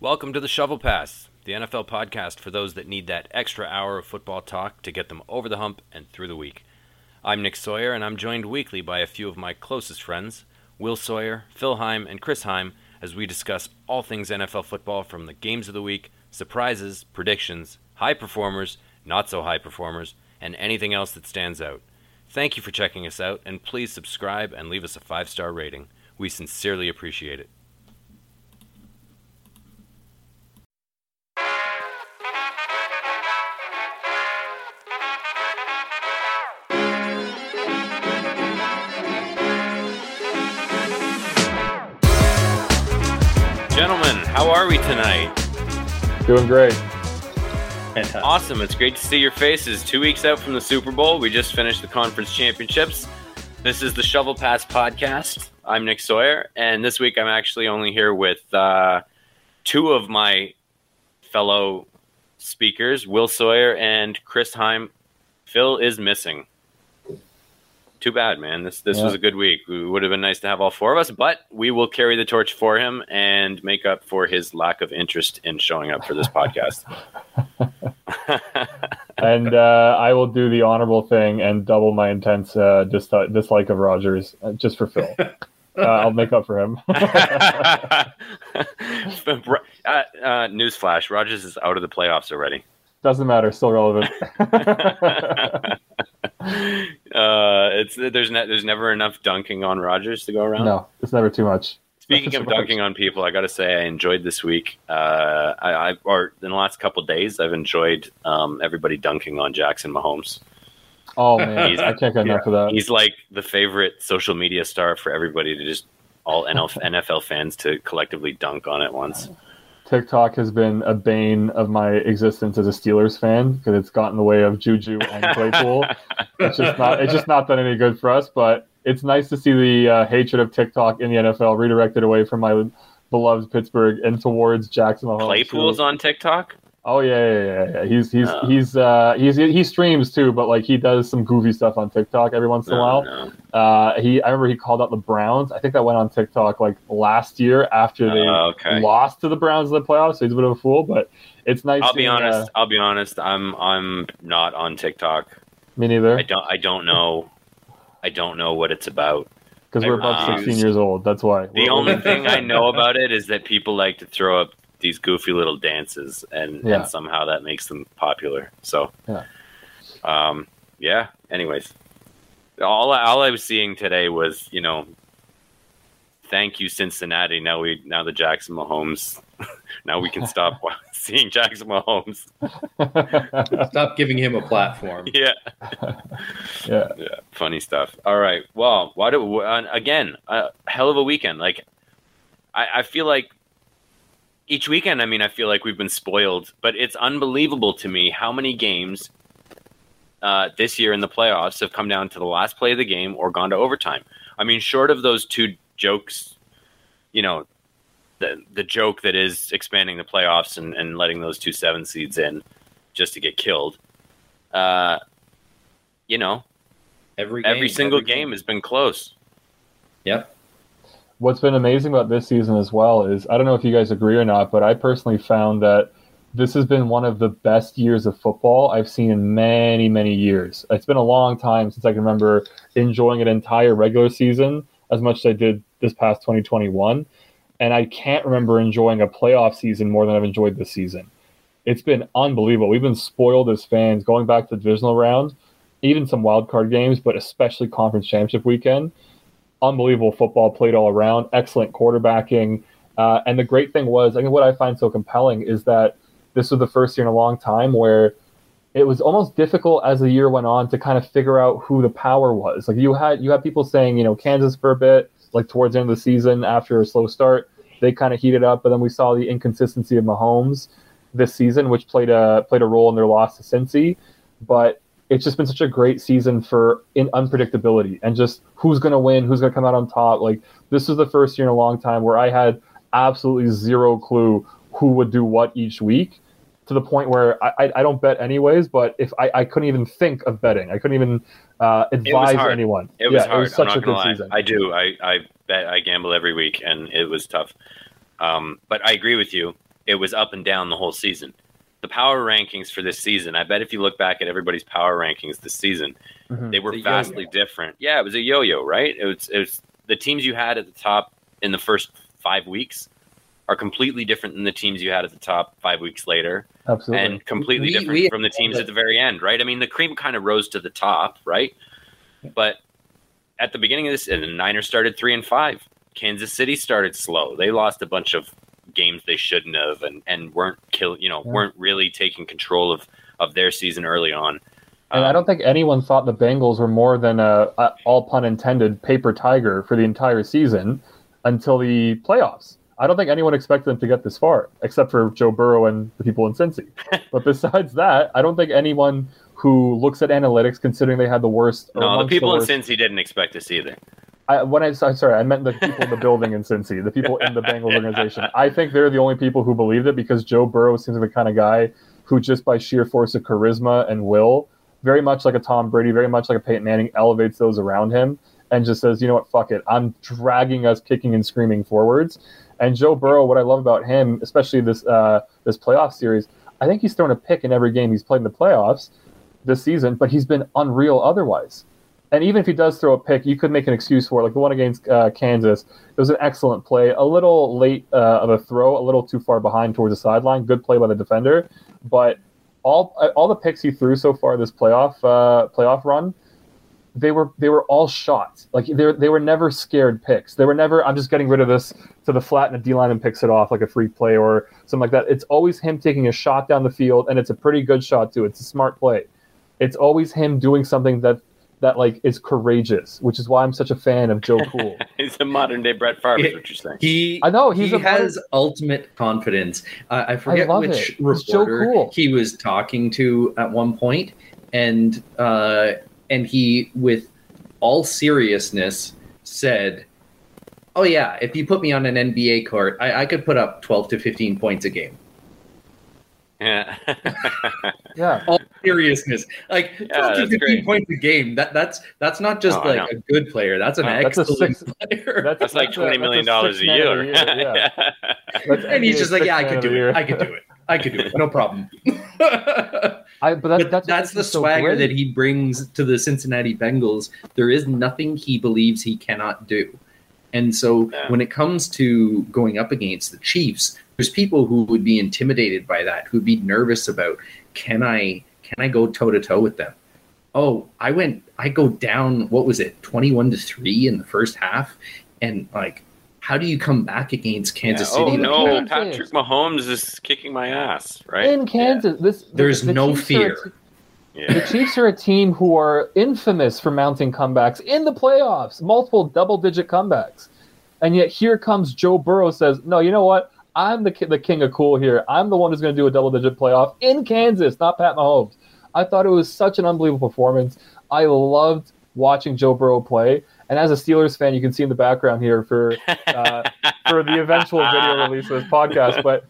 Welcome to the Shovel Pass, the NFL podcast for those that need that extra hour of football talk to get them over the hump and through the week. I'm Nick Sawyer, and I'm joined weekly by a few of my closest friends, Will Sawyer, Phil Heim, and Chris Heim, as we discuss all things NFL football from the games of the week, surprises, predictions, high performers, not so high performers, and anything else that stands out. Thank you for checking us out, and please subscribe and leave us a five star rating. We sincerely appreciate it. Doing great. Awesome. It's great to see your faces. Two weeks out from the Super Bowl, we just finished the conference championships. This is the Shovel Pass podcast. I'm Nick Sawyer, and this week I'm actually only here with uh, two of my fellow speakers, Will Sawyer and Chris Heim. Phil is missing. Too bad, man. This this Yeah. was a good week. It would have been nice to have all four of us, but we will carry the torch for him and make up for his lack of interest in showing up for this podcast. And uh, I will do the honorable thing and double my intense uh, dis- dislike of Rodgers uh, just for Phil. Uh, I'll make up for him. uh, uh, newsflash: Rodgers is out of the playoffs already. Doesn't matter. Still relevant. Uh, it's there's ne- there's never enough dunking on Rodgers to go around. no, it's never too much. Speaking of dunking on people, I got to say I enjoyed this week. Uh, I, I or in the last couple days, I've enjoyed um, everybody dunking on Jackson Mahomes. Oh man, He's- I can't get enough of that. He's like the favorite social media star for everybody to just all NL NFL fans to collectively dunk on at once. TikTok has been a bane of my existence as a Steelers fan because it's gotten in the way of Juju and Claypool. it's just not. It's just not done any good for us. But it's nice to see the uh, hatred of TikTok in the NFL redirected away from my beloved Pittsburgh and towards Jackson Mahomes. Claypool's on TikTok. Oh yeah, yeah, yeah, yeah. He's he's Oh. he's uh he's he streams too, but like he does some goofy stuff on TikTok every once in a while. no. Uh, he I remember he called out the Browns. I think that went on TikTok like last year after they Oh, okay. lost to the Browns in the playoffs. So he's a bit of a fool, but it's nice. I'll be honest. uh, I'll be honest. I'm I'm not on TikTok. me neither, I don't I don't know. I don't know what it's about. because we're I about 16 years old. That's why. The We're- only thing I know about it is that people like to throw up these goofy little dances, and, Yeah. and somehow that makes them popular. So, Yeah. um, yeah. Anyways, all I- all I was seeing today was you know, thank you Cincinnati. Now we now the Jackson Mahomes. now we can stop seeing Jackson Mahomes. Stop giving him a platform. Yeah. yeah, yeah, funny stuff. All right. Well, why do uh, again a hell of a weekend? Like, I, I feel like each weekend. I mean, I feel like we've been spoiled, but it's unbelievable to me how many games uh, this year in the playoffs have come down to the last play of the game or gone to overtime. I mean, short of those two jokes, you know, the the joke that is expanding the playoffs and, and letting those two seven seeds in just to get killed. Uh, you know, Every every single every game has been close. Yep. What's been amazing about this season as well is I don't know if you guys agree or not, but I personally found that this has been one of the best years of football I've seen in many, many years. It's been a long time since I can remember enjoying an entire regular season as much as I did this past 2021. And I can't remember enjoying a playoff season more than I've enjoyed this season. It's been unbelievable. We've been spoiled as fans going back to the divisional round, even some wild card games, but especially conference championship weekend unbelievable football played all around, excellent quarterbacking. Uh, and the great thing was, I think what I find so compelling is that this was the first year in a long time where it was almost difficult as the year went on to kind of figure out who the power was. Like you had you had people saying, you know, Kansas for a bit, like towards the end of the season after a slow start, they kind of heated up, but then we saw the inconsistency of Mahomes this season, which played a played a role in their loss to Cincy. But it's just been such a great season for in unpredictability and just who's going to win, who's going to come out on top. Like this was the first year in a long time where I had absolutely zero clue who would do what each week. To the point where I, I, don't bet anyways, but if I, I couldn't even think of betting, I couldn't even uh, advise hard. anyone. It was yeah, hard. It was such a good lie. season. I do. I, I bet I gamble every week, and it was tough. Um, but I agree with you. it was up and down the whole season. The power rankings for this season, I bet if you look back at everybody's power rankings this season, Mhm. they were The vastly different. Yeah, it was a yo-yo, right? It was, it was the teams you had at the top in the first five weeks are completely different than the teams you had at the top five weeks later, Absolutely. and completely We- different we- from the teams at the very end, right? I mean, the cream kind of rose to the top, right? But at the beginning of this, and the Niners started three and five. Kansas City started slow. They lost a bunch of games they shouldn't have, and, and weren't kill, you know, Yeah. weren't really taking control of of their season early on. And I Um, don't think anyone thought the Bengals were more than a, a all pun intended paper tiger for the entire season until the playoffs. I don't think anyone expected them to get this far, except for Joe Burrow and the people in Cincy. but besides that, I don't think anyone who looks at analytics, considering they had the worst. No, the people in worst- Cincy didn't expect this either. I, when I sorry, I meant the people in the building in Cincy, the people in the Bengals organization. I think they're the only people who believed it because Joe Burrow seems like the kind of guy who, just by sheer force of charisma and will, very much like a Tom Brady, very much like a Peyton Manning, elevates those around him and just says, you know what, fuck it, I'm dragging us kicking and screaming forwards. And Joe Burrow, what I love about him, especially this uh, this playoff series, I think he's thrown a pick in every game he's played in the playoffs this season, but he's been unreal otherwise. And even if he does throw a pick, you could make an excuse for it. Like the one against uh, Kansas, it was an excellent play. A little late uh, of a throw, a little too far behind towards the sideline. Good play by the defender, but all all the picks he threw so far this playoff uh, playoff run, they were they were all shots. Like they they were never scared picks. They were never I'm just getting rid of this to the flat and a D and picks it off like a free play or something like that. It's always him taking a shot down the field, and it's a pretty good shot too. It's a smart play. It's always him doing something that that like is courageous, which is why I'm such a fan of Joe Cool. He's a modern day Brett Favre, It- what you're saying. He I know, he's he a has ultimate confidence. Uh, I forget love which it. It's reporter Cool. he was talking to at one point, and uh, and he, with all seriousness, said, "Oh yeah, if you put me on an NBA court, I, I could put up twelve to fifteen points a game." Yeah. yeah, All seriousness, like Yeah, twelve to that's fifteen great. points a game. That that's that's not just Oh, like a good player. That's an Oh, that's a excellent six- player. that's- That's like a- twenty a million dollars a six man of year. the year, yeah. That's and he's just like, yeah, I could do it. I could do it. I could do it. No problem. I, but, that, but that's that's, the him so swagger great. that he brings to the Cincinnati Bengals. There is nothing he believes he cannot do. And so Yeah. when it comes to going up against the Chiefs, there's people who would be intimidated by that, who'd be nervous about can I can I go toe to toe with them? Oh, I went I go down what was it, 21 to 3 in the first half and like how do you come back against Kansas Yeah. City? Oh no, Patrick Mahomes is kicking my ass, right? in Kansas. This There's the no Chiefs fear. t- Yeah. The Chiefs are a team who are infamous for mounting comebacks in the playoffs, multiple double-digit comebacks, and yet here comes Joe Burrow says, "No, you know what? I'm the the king of cool here. I'm the one who's going to do a double-digit playoff in Kansas, not Pat Mahomes." I thought it was such an unbelievable performance. I loved watching Joe Burrow play, and as a Steelers fan, you can see in the background here for uh, for the eventual video release of this podcast. But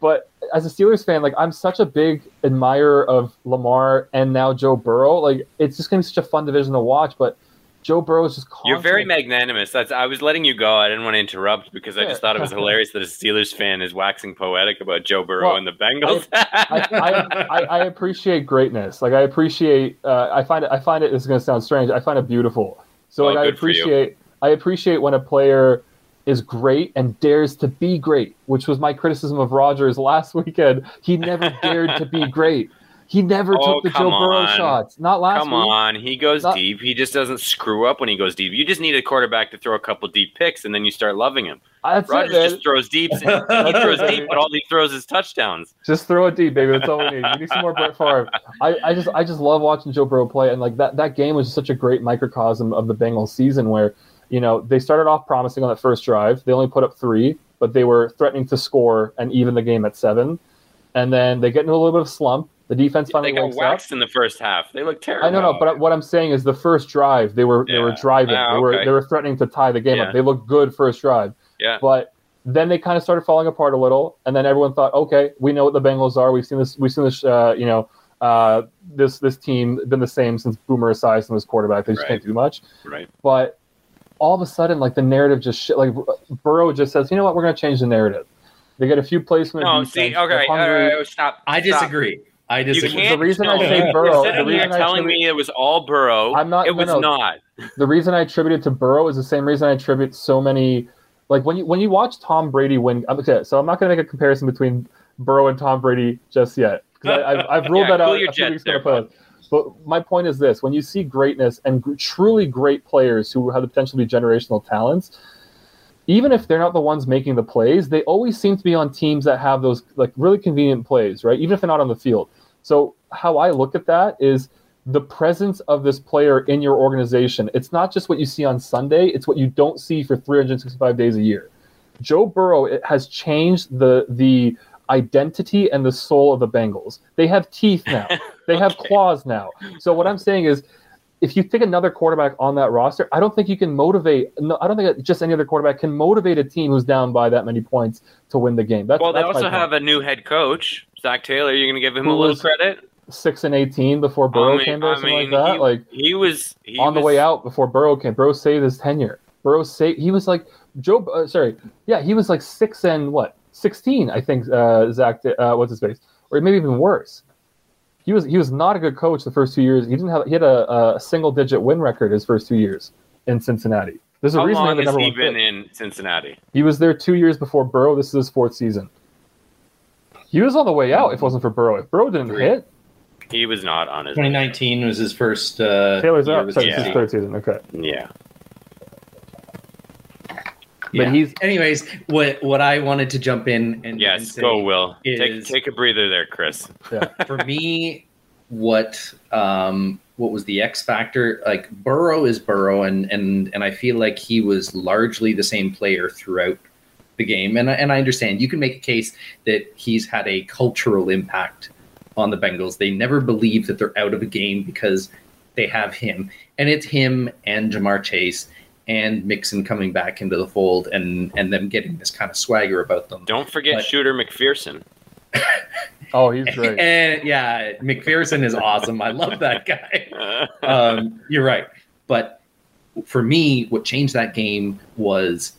but as a Steelers fan, like I'm such a big admirer of Lamar and now Joe Burrow. Like it's just gonna be such a fun division to watch. But Joe Burrow is just You're very magnanimous. That's I was letting you go. I didn't want to interrupt because I just thought it was hilarious that a Steelers fan is waxing poetic about Joe Burrow Well, and the Bengals. I, I, I, I appreciate greatness. Like I appreciate. Uh, I find it. I find it. This is going to sound strange. I find it beautiful. So Oh, like I good for you. appreciate. I appreciate when a player is great and dares to be great, which was my criticism of Rodgers last weekend. He never dared to be great. He never Oh, took the Joe Burrow on. shots. Not last Come week. on, he goes Not- deep. He just doesn't screw up when he goes deep. You just need a quarterback to throw a couple deep picks, and then you start loving him. That's Rodgers it, just throws deep. he throws deep, but all he throws is touchdowns. Just throw it deep, baby. That's all we need. We need some more Brett Favre. I, I just I just love watching Joe Burrow play, and like that that game was such a great microcosm of the Bengals season, where you know they started off promising on that first drive. They only put up three, but they were threatening to score and even the game at seven, and then they get into a little bit of slump. The defense They finally got wakes up. waxed in the first half. They look terrible. I don't know, but what I'm saying is the first drive they were they were Yeah. driving. Ah, they were they were threatening to tie the game Yeah. up. They looked good first drive. Yeah. But then they kind of started falling apart a little, and then everyone thought, okay, we know what the Bengals are. We've seen this. We've seen this. Uh, you know, uh, this this team been the same since Boomer Esiason was quarterback. They just Right. can't do much. right. But all of a sudden, like the narrative just sh- like Burrow just says, you know what, we're going to change the narrative. They get a few placement. No, defense. see, They're okay, hungry. uh, stop. I stop. disagree. I You disagree. The reason I no, say you're Burrow- sitting the reason I telling me it was all Burrow. I'm not- It was no. not. the reason I attribute it to Burrow is the same reason I attribute so many. Like when you when you watch Tom Brady win. I'm- Okay, so I'm not going to make a comparison between Burrow and Tom Brady just yet because I've, I've ruled Yeah, that cool out your a jets there, But my point is this: when you see greatness and gr- truly great players who have the potential to be generational talents, even if they're not the ones making the plays, they always seem to be on teams that have those like really convenient plays, right? Even if they're not on the field. So how I look at that is the presence of this player in your organization. It's not just what you see on Sunday; it's what you don't see for 365 days a year. Joe Burrow it has changed the the identity and the soul of the Bengals. They have teeth now. They have claws now. So what I'm saying is if you pick another quarterback on that roster, I don't think you can motivate. No, I don't think just any other quarterback can motivate a team who's down by that many points to win the game. That's, Well, they that's also have a new head coach, Zac Taylor. You're going to give him Who a little credit. six and eighteen before Burrow I mean, came I something mean, like that. he, like he was he on the way out before Burrow came. Burrow saved his tenure. Burrow saved. He was like Joe. Uh, sorry, yeah, he was like six and what sixteen, I think. Uh, Zach, uh, what's his face, or maybe even worse. He was he was not a good coach the first two years. He didn't have he had a, a single digit win record his first two years in Cincinnati. There's a How reason long they're the has he been pick. in Cincinnati? He was there two years before Burrow. This is his fourth season. He was on the way out if it wasn't for Burrow. If Burrow didn't Three. hit, He was not on his. 2019 was his first. Uh, Taylor's year out. Sorry, the it's his third season. Okay, Yeah. Yeah. but he's Anyways, what what I wanted to jump in and and Yes. say Go, Will. Take is- take a breather there, Chris. for me, what um what was the X factor? Like Burrow is Burrow, and and and I feel like he was largely the same player throughout the game. And I- and I understand you can make a case that he's had a cultural impact on the Bengals. They never believe that they're out of a game because they have him, and it's him and Ja'Marr Chase and Mixon coming back into the fold, and and them getting this kind of swagger about them. Don't forget But- Shooter McPherson. oh he's great. And yeah, McPherson is awesome. I love that guy. um, you're right. But for me, what changed that game was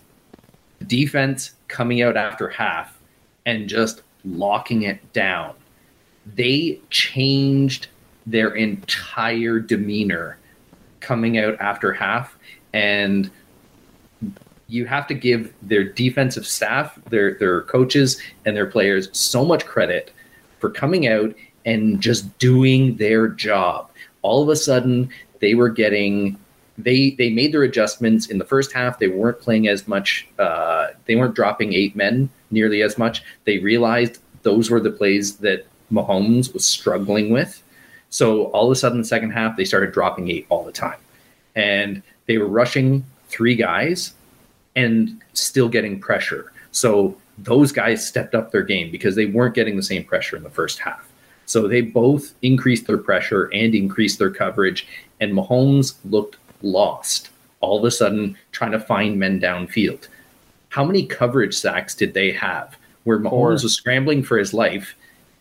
the defense coming out after half and just locking it down. They changed their entire demeanor coming out after half. And you have to give their defensive staff, their their coaches, and their players so much credit for coming out and just doing their job. All of a sudden, they were getting they they made their adjustments in the first half. They weren't playing as much. Uh, they weren't dropping eight men nearly as much. They realized those were the plays that Mahomes was struggling with. So all of a sudden, the second half, they started dropping eight all the time, and they were rushing three guys and still getting pressure. So those guys stepped up their game because they weren't getting the same pressure in the first half. So they both increased their pressure and increased their coverage, and Mahomes looked lost all of a sudden trying to find men downfield. How many coverage sacks did they have where Mahomes Four. was scrambling for his life?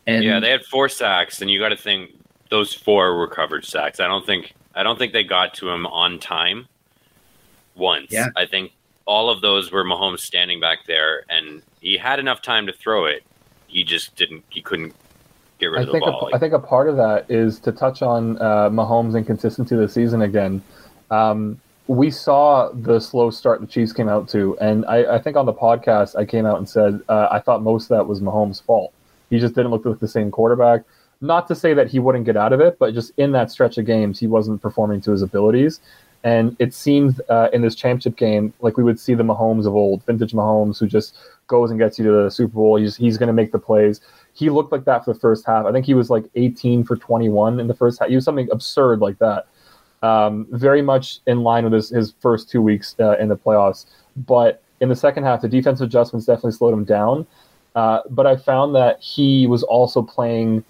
And yeah, they had four sacks, and you got to think those four were covered sacks. I don't think I don't think they got to him on time. Once, Yeah. I think all of those were Mahomes standing back there, and he had enough time to throw it. He just didn't. He couldn't get rid I of the think ball. a, I think a part of that is to touch on uh, Mahomes' inconsistency this season again. Um, we saw the slow start the Chiefs came out to, and I, I think on the podcast I came out and said uh, I thought most of that was Mahomes' fault. He just didn't look like the same quarterback. Not to say that he wouldn't get out of it, but just in that stretch of games, he wasn't performing to his abilities. And it seemed uh, in this championship game like we would see the Mahomes of old, vintage Mahomes, who just goes and gets you to the Super Bowl. He's he's going to make the plays. He looked like that for the first half. I think he was like 18 for 21 in the first half. He was something absurd like that. Um, very much in line with his, his first two weeks uh, in the playoffs. But in the second half, the defensive adjustments definitely slowed him down. Uh, but I found that he was also playing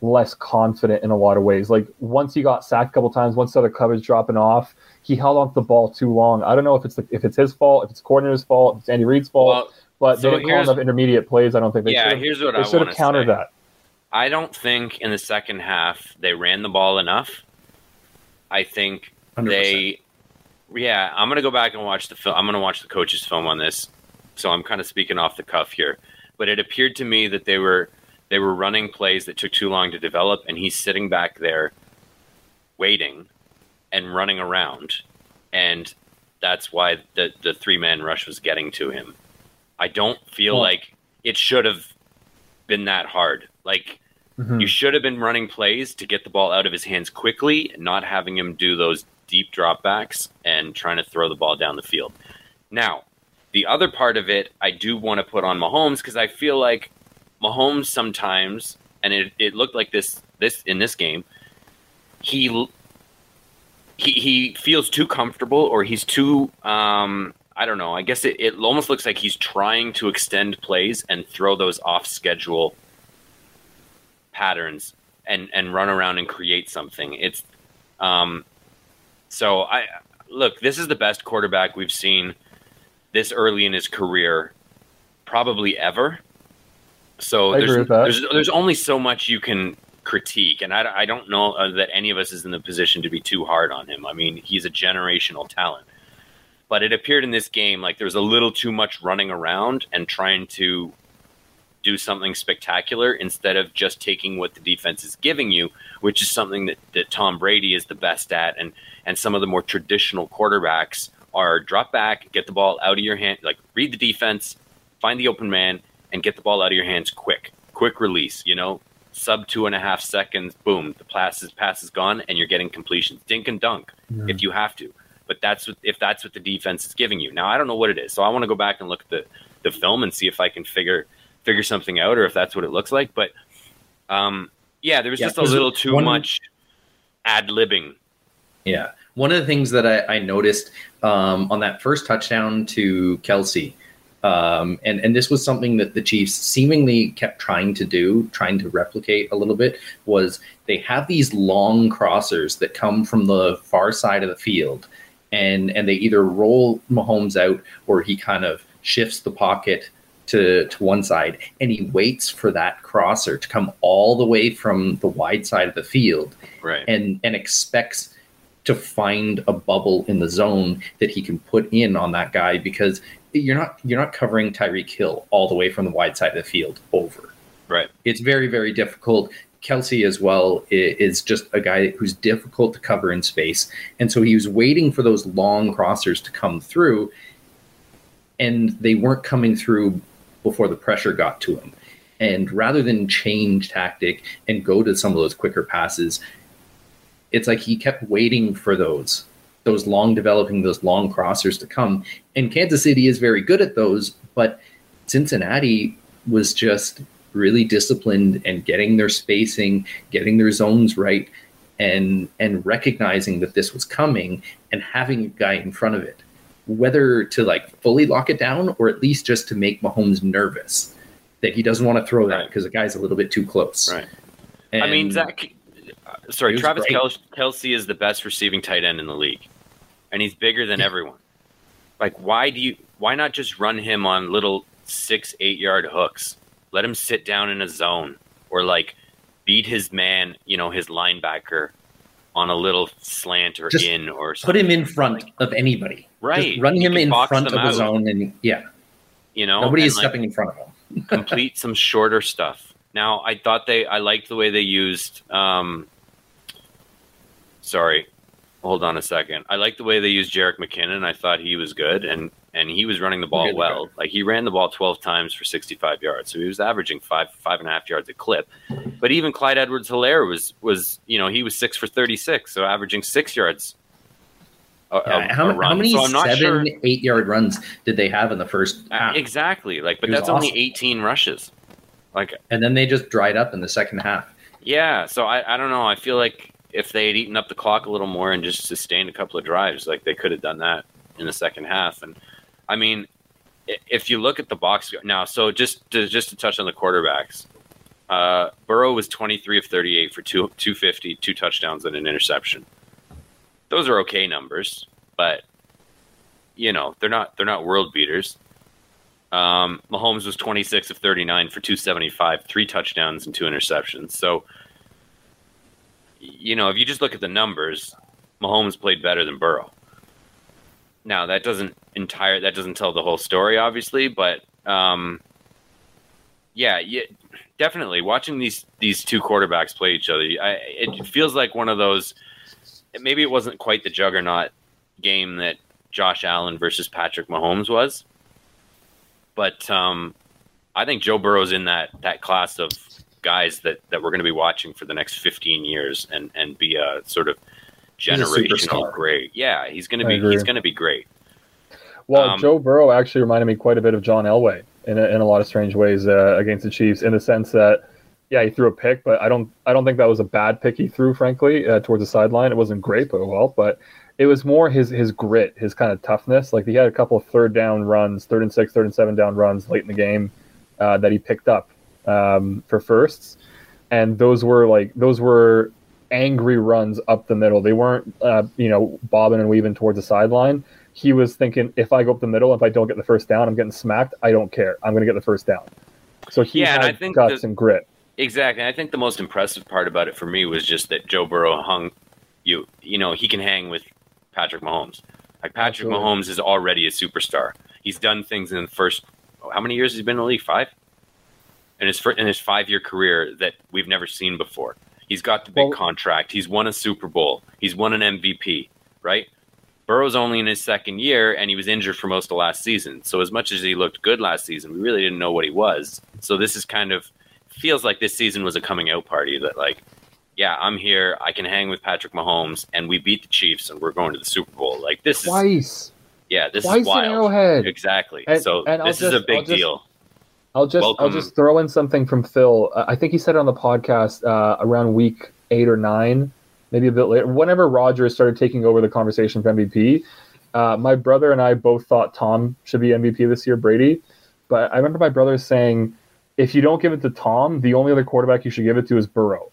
less confident in a lot of ways. Like once he got sacked a couple times, once the other coverage dropping off, he held on to the ball too long. I don't know if it's the, if it's his fault, if it's coordinator's fault, if it's Andy Reid's fault, Well, but so they didn't call enough intermediate plays. I don't think they yeah, should have. here's what They I should want have countered say. that. I don't think in the second half they ran the ball enough. I think 100%. they, yeah, I'm gonna go back and watch the film. I'm gonna watch the coach's film on this, so I'm kind of speaking off the cuff here. but it appeared to me that they were they were running plays that took too long to develop, and he's sitting back there waiting and running around, and that's why the the three man rush was getting to him. I don't feel like it should have been that hard. Like Mhm. you should have been running plays to get the ball out of his hands quickly, not having him do those deep dropbacks and trying to throw the ball down the field. Now, the other part of it, I do want to put on Mahomes because I feel like Mahomes sometimes, and it, it looked like this this in this game, he he he feels too comfortable or he's too um I don't know. I guess it, it almost looks like he's trying to extend plays and throw those off schedule patterns and and run around and create something. It's um so I look, this is the best quarterback we've seen this early in his career probably ever. So there's, agree with that. there's there's only so much you can critique and I, I don't know uh, that any of us is in the position to be too hard on him. I mean, he's a generational talent. But it appeared in this game like there was a little too much running around and trying to do something spectacular instead of just taking what the defense is giving you, which is something that, that Tom Brady is the best at and and some of the more traditional quarterbacks are drop back, get the ball out of your hand, like read the defense, find the open man, and get the ball out of your hands quick. Quick release, you know, sub two and a half seconds, boom, the pass is pass is gone, and you're getting completions. Dink and dunk if you have to. But that's what if that's what the defense is giving you. Now I don't know what it is, so I want to go back and look at the, the film and see if I can figure figure something out or if that's what it looks like. But um, yeah, there was Yeah, just a little too one- much ad libbing. Yeah. One of the things that I, I noticed um, on that first touchdown to Kelce, um, and, and this was something that the Chiefs seemingly kept trying to do, trying to replicate a little bit, was they have these long crossers that come from the far side of the field. And, and they either roll Mahomes out or he kind of shifts the pocket to, to one side and he waits for that crosser to come all the way from the wide side of the field Right. and and expects to find a bubble in the zone that he can put in on that guy because you're not you're not covering Tyreek Hill all the way from the wide side of the field over. Right. It's very very difficult. Kelce as well is just a guy who's difficult to cover in space, and so he was waiting for those long crossers to come through, and they weren't coming through before the pressure got to him. And rather than change tactic and go to some of those quicker passes, it's like he kept waiting for those those long developing those long crossers to come and kansas city is very good at those but cincinnati was just really disciplined and getting their spacing getting their zones right and and recognizing that this was coming and having a guy in front of it whether to like fully lock it down or at least just to make Mahomes nervous that he doesn't want to throw that Right. because the guy's a little bit too close Right. I mean, Zach. uh, Sorry, Travis. Kel- Kelce is the best receiving tight end in the league, and he's bigger than everyone. Like, why do you? Why not just run him on little six, eight yard hooks? Let him sit down in a zone, or like beat his man, you know, his linebacker on a little slant or Just in or put him in front of anybody. Right. Just run You him in front of the out. zone, and yeah, You know, nobody is like, stepping in front of him. complete some shorter stuff. Now, I thought they, I liked the way they used. Um, sorry, hold on a second. I like the way they used Jerick McKinnon. I thought he was good, and and he was running the ball well. Like he ran the ball twelve times for sixty-five yards, so he was averaging five five and a half yards a clip. But even Clyde Edwards-Hilaire was was you know he was six for thirty-six, so averaging six yards. A, a- Yeah, how, a how many So seven, sure eight yard runs did they have in the first Uh, half? exactly. Like, but that's only eighteen rushes. Like and then they just dried up in the second half. Yeah, so I, I don't know. I feel like if they had eaten up the clock a little more and just sustained a couple of drives, like they could have done that in the second half. And I mean, if you look at the box now, so just to, just to touch on the quarterbacks, uh, Burrow was 23 of 38 for two, 250, two touchdowns and an interception. Those are okay numbers, but you know they're not they're not world beaters. Um, Mahomes was 26 of 39 for 275, three touchdowns and two interceptions. So, you know, if you just look at the numbers, Mahomes played better than Burrow. Now that doesn't entire that doesn't tell the whole story, obviously, but um, yeah, yeah, definitely. Watching these these two quarterbacks play each other, I, it feels like one of those. Maybe it wasn't quite the juggernaut game that Josh Allen versus Patrick Mahomes was, but um, I think Joe Burrow's in that that class of guys that that we're going to be watching for the next 15 years and and be a sort of generational great. Yeah, he's going to be he's going to be great. Well, um, Joe Burrow actually reminded me quite a bit of John Elway in a, in a lot of strange ways uh, against the Chiefs, in the sense that yeah, he threw a pick, but I don't I don't think that was a bad pick he threw. Frankly, uh, towards the sideline, it wasn't great, but well, but it was more his his grit, his kind of toughness. Like he had a couple of third down runs, third and six, third and seven down runs late in the game uh, that he picked up um, for firsts, and those were like those were angry runs up the middle. They weren't uh, you know bobbing and weaving towards the sideline he was thinking, if I go up the middle, if I don't get the first down, I'm getting smacked. I don't care. I'm going to get the first down. So he yeah, had I think guts the, and grit. Exactly. I think the most impressive part about it for me was just that Joe Burrow hung you. You know, he can hang with Patrick Mahomes. Like Patrick Absolutely. Mahomes is already a superstar. He's done things in the first. How many years has he been in the league? Five. In his in his five year career that we've never seen before. He's got the big well, contract. He's won a Super Bowl. He's won an MVP. Right. Burrow's only in his second year, and he was injured for most of last season. So as much as he looked good last season, we really didn't know what he was. So this is kind of feels like this season was a coming out party. That like, yeah, I'm here. I can hang with Patrick Mahomes, and we beat the Chiefs, and we're going to the Super Bowl. Like this twice. is yeah, this twice is wild. Arrowhead. Exactly. And, so and this just, is a big just, deal. I'll just Welcome. I'll just throw in something from Phil. Uh, I think he said it on the podcast uh, around week eight or nine maybe a bit later, whenever Rodgers started taking over the conversation for MVP, uh, my brother and I both thought Tom should be MVP this year, Brady. But I remember my brother saying, if you don't give it to Tom, the only other quarterback you should give it to is Burrow.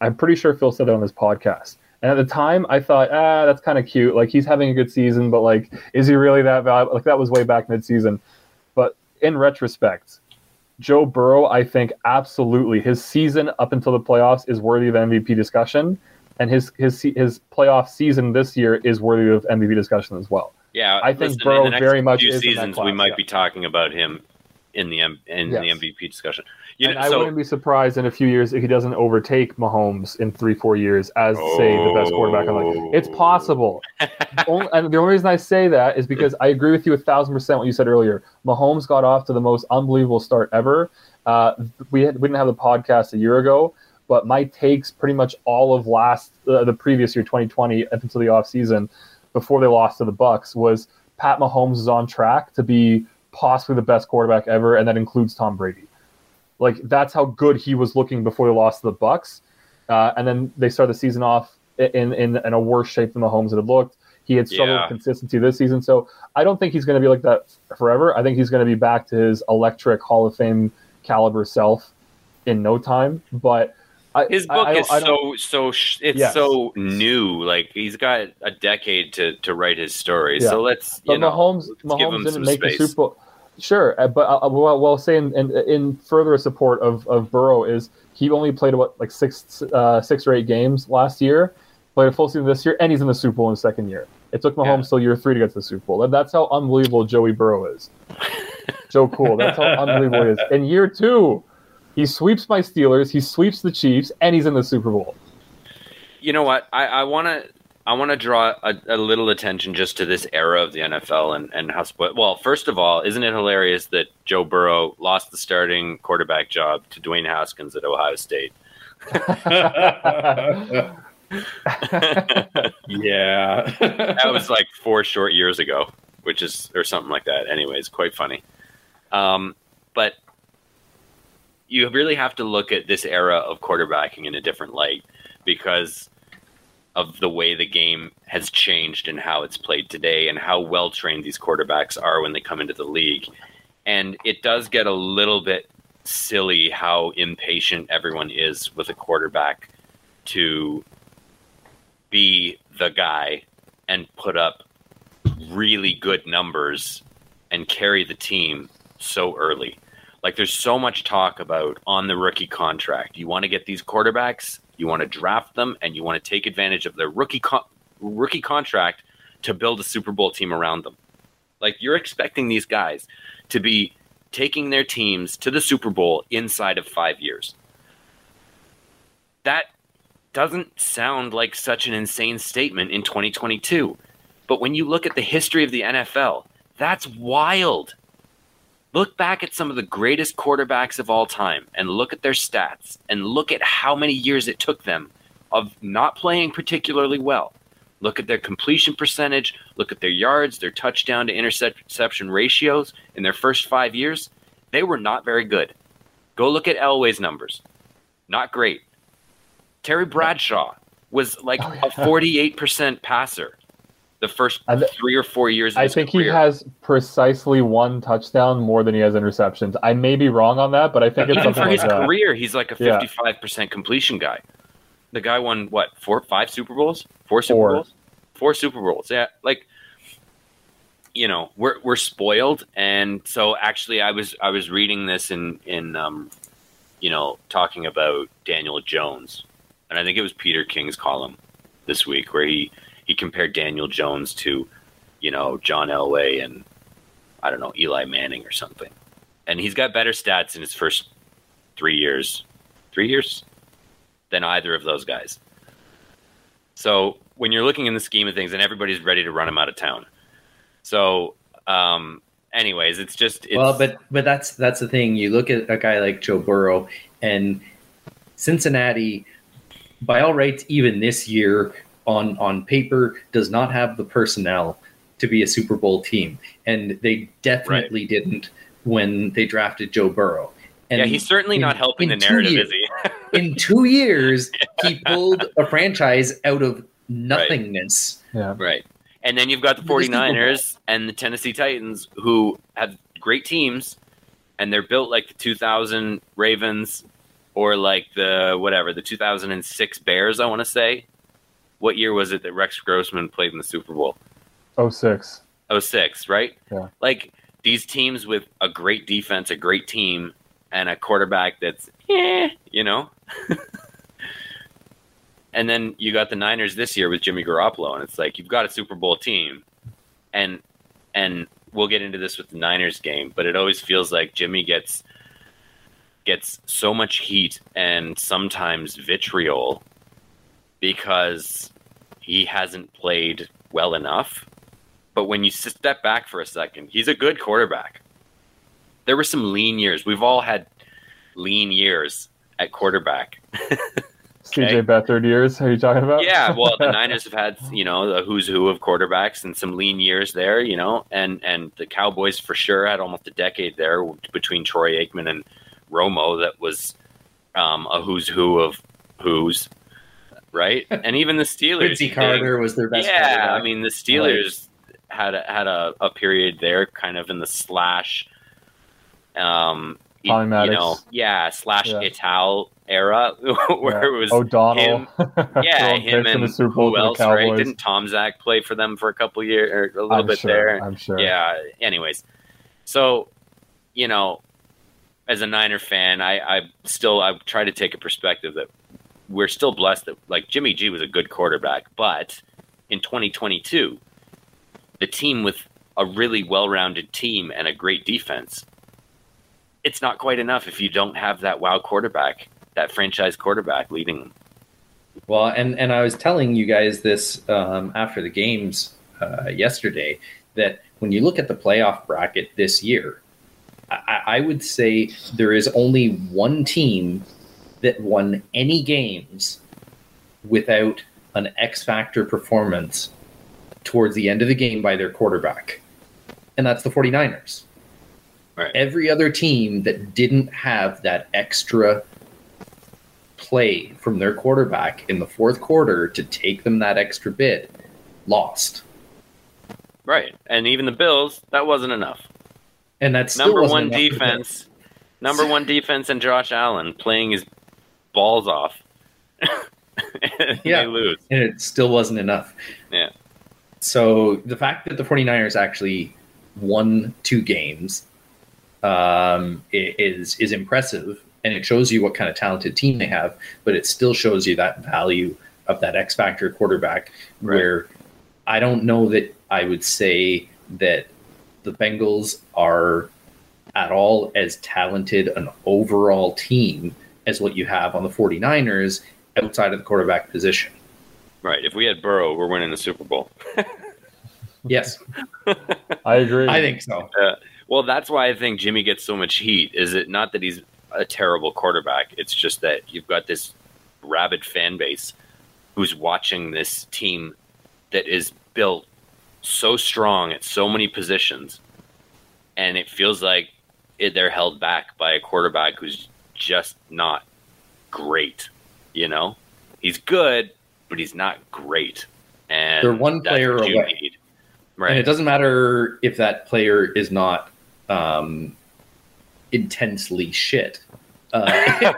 I'm pretty sure Phil said that on his podcast. And at the time, I thought, ah, that's kind of cute. Like he's having a good season, but like, is he really that valuable? Like that was way back mid-season. But in retrospect, Joe Burrow, I think absolutely his season up until the playoffs is worthy of MVP discussion and his his his playoff season this year is worthy of MVP discussion as well. Yeah, I think listen, Burrow very much few is seasons class, we might yeah. be talking about him in the in yes. the MVP discussion. You and I so, wouldn't be surprised in a few years if he doesn't overtake Mahomes in three, four years as, oh. say, the best quarterback on the league. It's possible. only, and the only reason I say that is because I agree with you a thousand percent what you said earlier. Mahomes got off to the most unbelievable start ever. Uh, we, had, we didn't have the podcast a year ago, but my takes pretty much all of last uh, the previous year 2020 up until the offseason before they lost to the Bucs was pat mahomes is on track to be possibly the best quarterback ever and that includes tom brady like that's how good he was looking before they lost to the Bucs uh, and then they start the season off in, in, in a worse shape than the mahomes had looked he had struggled yeah. with consistency this season so i don't think he's going to be like that forever i think he's going to be back to his electric hall of fame caliber self in no time but I, his book I, I, is so so it's yes. so new. Like he's got a decade to to write his story. Yeah. So let's you but know, Mahomes, Mahomes didn't make space. the Super Bowl. Sure, uh, but uh, well, well, say in, in, in further support of, of Burrow is he only played what like six uh, six or eight games last year, played a full season this year, and he's in the Super Bowl in the second year. It took Mahomes yeah. till year three to get to the Super Bowl. That's how unbelievable Joey Burrow is. Joe Cool. That's how unbelievable he is. In year two, he sweeps my Steelers, he sweeps the Chiefs, and he's in the Super Bowl. You know what? I want to I want to draw a, a, little attention just to this era of the NFL and, and how split. Well, first of all, isn't it hilarious that Joe Burrow lost the starting quarterback job to Dwayne Haskins at Ohio State? yeah. that was like four short years ago, which is, or something like that. Anyways, quite funny. Um, but you really have to look at this era of quarterbacking in a different light because of the way the game has changed and how it's played today and how well trained these quarterbacks are when they come into the league. And it does get a little bit silly how impatient everyone is with a quarterback to be the guy and put up really good numbers and carry the team so early. Like there's so much talk about on the rookie contract. You want to get these quarterbacks, you want to draft them, and you want to take advantage of their rookie co- rookie contract to build a Super Bowl team around them. Like you're expecting these guys to be taking their teams to the Super Bowl inside of five years. That doesn't sound like such an insane statement in 2022. But when you look at the history of the NFL, that's wild. Look back at some of the greatest quarterbacks of all time and look at their stats and look at how many years it took them of not playing particularly well. Look at their completion percentage, look at their yards, their touchdown to interception ratios in their first five years. They were not very good. Go look at Elway's numbers. Not great. Terry Bradshaw was like Oh, yeah. a 48% passer the first th- three or four years of I think he has precisely one touchdown more than he has interceptions. I may be wrong on that, but I think it's Even something for like his that. career, he's like a Yeah. 55% completion guy. The guy won what, four, five Super Bowls? Four Super Four. Bowls? Four Super Bowls. Yeah. Like, you know, we're, we're spoiled. And so actually I was, I was reading this in, in, um, you know, talking about Daniel Jones. And I think it was Peter King's column this week where he, he compared Daniel Jones to, you know, John Elway and I don't know, Eli Manning or something. And he's got better stats in his first three years, three years than either of those guys. So when you're looking in the scheme of things, and everybody's ready to run him out of town. So, um, anyways, it's just it's, well, but but that's that's the thing. You look at a guy like Joe Burrow and Cincinnati, by all rights, even this year on on paper, does not have the personnel to be a Super Bowl team, and they definitely didn't when they drafted Joe Burrow. And yeah, he's certainly in- not helping the in two narrative, years- is he? in two years, he pulled a franchise out of nothingness. Yeah. right. And then you've got the The Super 49ers and the Tennessee Titans, who have great teams, and they're built like the 2000 Ravens or like the whatever the 2006 Bears. I want to say. What year was it that Rex Grossman played in the Super Bowl? Oh six. 06, right? Yeah. Like these teams with a great defense, a great team, and a quarterback that's, eh, you know. and then you got the Niners this year with Jimmy Garoppolo, and it's like you've got a Super Bowl team, and and we'll get into this with the Niners game, but it always feels like Jimmy gets gets so much heat and sometimes vitriol because he hasn't played well enough. But when you step back for a second, he's a good quarterback. There were some lean years. We've all had lean years at quarterback. CJ Beathard years. Are you talking about? Yeah, well, the Niners have had you know the who's who of quarterbacks and some lean years there, you know, and and the Cowboys for sure had almost a decade there between Troy Aikman and Romo that was um, a who's who of who's, right? And even the Steelers. Quincy Carter was their best. yeah, I mean the Steelers had a, had a, a period there, kind of in the slash, um, you know, yeah, slash Yeah. Ital era where Yeah. it was O'Donnell. yeah, him and the Super Bowl who else? Right? Didn't Tom Zach play for them for a couple years or a little I'm bit sure, there? I'm sure. Yeah. Anyways, so you know, as a Niner fan, I, I still I try to take a perspective that we're still blessed that like Jimmy G was a good quarterback, but in 2022, the team with a really well-rounded team and a great defense, it's not quite enough if you don't have that wow quarterback, that franchise quarterback leading them. Well, and and I was telling you guys this um, after the games uh, yesterday that when you look at the playoff bracket this year, I, I would say there is only one team that won any games without an X factor performance towards the end of the game by their quarterback, and that's the 49ers. Right. Every other team that didn't have that extra play from their quarterback in the fourth quarter to take them that extra bit lost. Right. And even the Bills, that wasn't enough. And that's still number one enough for them. defense. Number one defense and Josh Allen playing his balls off. And Yeah. They lose. and it still wasn't enough. Yeah. So the fact that the 49ers actually won two games um, is is impressive, and it shows you what kind of talented team they have. But it still shows you that value of that X factor quarterback. Right. Where I don't know that I would say that the Bengals are at all as talented an overall team as what you have on the 49ers outside of the quarterback position. Right. If we had Burrow, we're winning the Super Bowl. Yes, I agree. I think so. Uh, well, that's why I think Jimmy gets so much heat. Is it not that he's a terrible quarterback? It's just that you've got this rabid fan base who's watching this team that is built so strong at so many positions, and it feels like it, they're held back by a quarterback who's just not great. You know, he's good, but he's not great. And They're one player away. need. And it doesn't matter if that player is not um, intensely shit. Uh,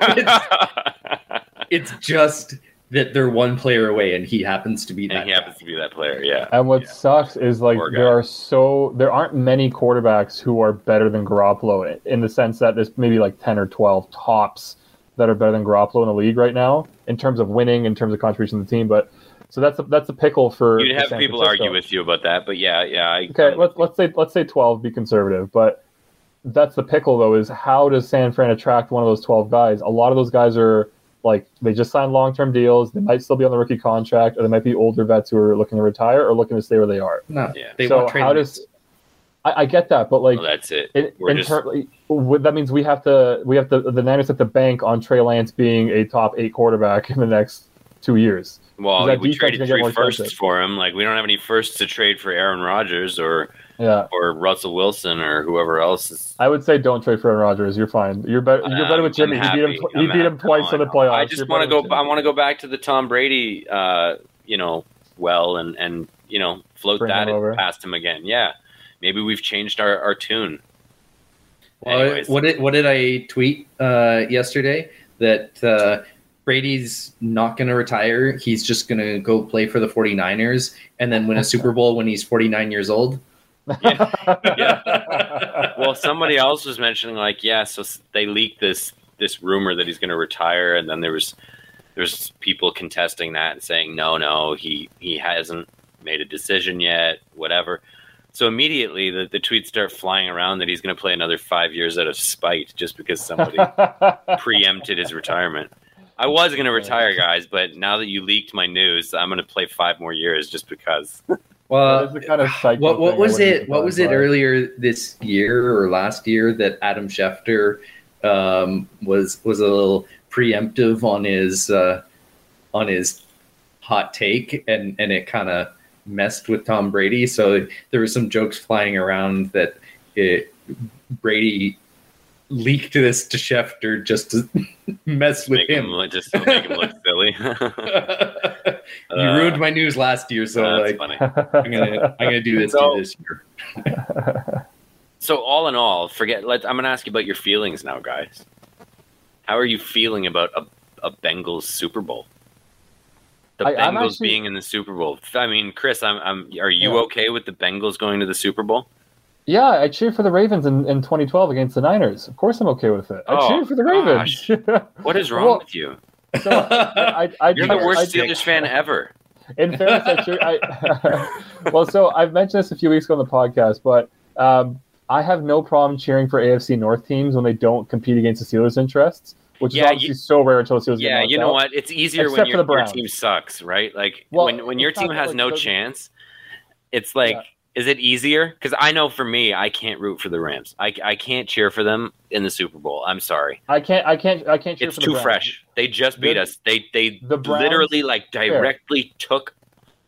it's, it's just that they're one player away, and he happens to be that. and he guy. happens to be that player. Yeah. And what Yeah. sucks is like Poor guy. there are so there aren't many quarterbacks who are better than Garoppolo in the sense that there's maybe like ten or twelve tops that are better than Garoppolo in the league right now in terms of winning, in terms of contribution to the team. But so that's a, that's a pickle for. You'd have San people Francisco. argue with you about that, but yeah, yeah. I, Okay, let's let's say let's say twelve. Be conservative, but that's the pickle though. Is how does San Fran attract one of those twelve guys? A lot of those guys are like they just signed long term deals. They might still be on the rookie contract, or they might be older vets who are looking to retire or looking to stay where they are. No, Yeah. they so want trade how does I, I get that, but like well, that's it. in, We're in just- that means we have to we have to the Niners have to bank on Trey Lance being a top eight quarterback in the next two years. Well, we traded three firsts expensive. for him. Like we don't have any firsts to trade for Aaron Rodgers or Yeah, or Russell Wilson or whoever else is. I would say don't trade for Aaron Rodgers. You're fine. You're better. You're better with Jimmy. He beat him. He beat him twice Come in the playoffs. I just want to go. I want to go back to the Tom Brady. Uh, you know, well, and and you know, float Bring that him over. past him again. Yeah, maybe we've changed our our tune. Well, what did what did I tweet uh, yesterday? That uh, Brady's not going to retire. He's just going to go play for the 49ers and then win a Super Bowl when he's 49 years old. Yeah. well, somebody else was mentioning like, yeah, so they leaked this this rumor that he's going to retire, and then there was there's people contesting that and saying no, no, he he hasn't made a decision yet, whatever. So immediately the, the tweets start flying around that he's going to play another five years out of spite just because somebody preempted his retirement. I was going to retire, guys, but now that you leaked my news, I'm going to play five more years just because. Well, kind of what what was it? What was it earlier this year or last year that Adam Schefter um, was was a little preemptive on his uh, on his hot take, and and it kind of messed with Tom Brady. So there were some jokes flying around that it, Brady leaked this to Schefter just to mess with make him, him. look- just to make him look silly. you uh, ruined my news last year, so That's like funny. I'm gonna I'm gonna do this to So- you this year. So all in all, forget. Let I'm going to ask you about your feelings now, guys. How are you feeling about a, a Bengals Super Bowl? The I- Bengals actually- being in the Super Bowl. I mean, Chris, I'm. I'm are you Yeah. okay with the Bengals going to the Super Bowl? Yeah, I cheered for the Ravens in, in 2012 against the Niners. Of course, I'm okay with it. I Oh, cheered for the Ravens. What is wrong Well, with you? so I, I, You're the worst I- Steelers fan ever. In fairness, I cheer, I, well, so I've mentioned this a few weeks ago on the podcast, but um, I have no problem cheering for AFC North teams when they don't compete against the Steelers' interests, which Yeah, is obviously you- so rare until the Steelers Yeah, you know out. what? It's easier Except when for your, the your team sucks, right? Like Well, when when your team has like, no chance, it's like. Is it easier? Because I know for me, I can't root for the Rams. I, I can't cheer for them in the Super Bowl. I'm sorry. I can't, I can't, I can't cheer It's for the It's too Browns. fresh. They just beat The- us. They they the Browns- literally like directly took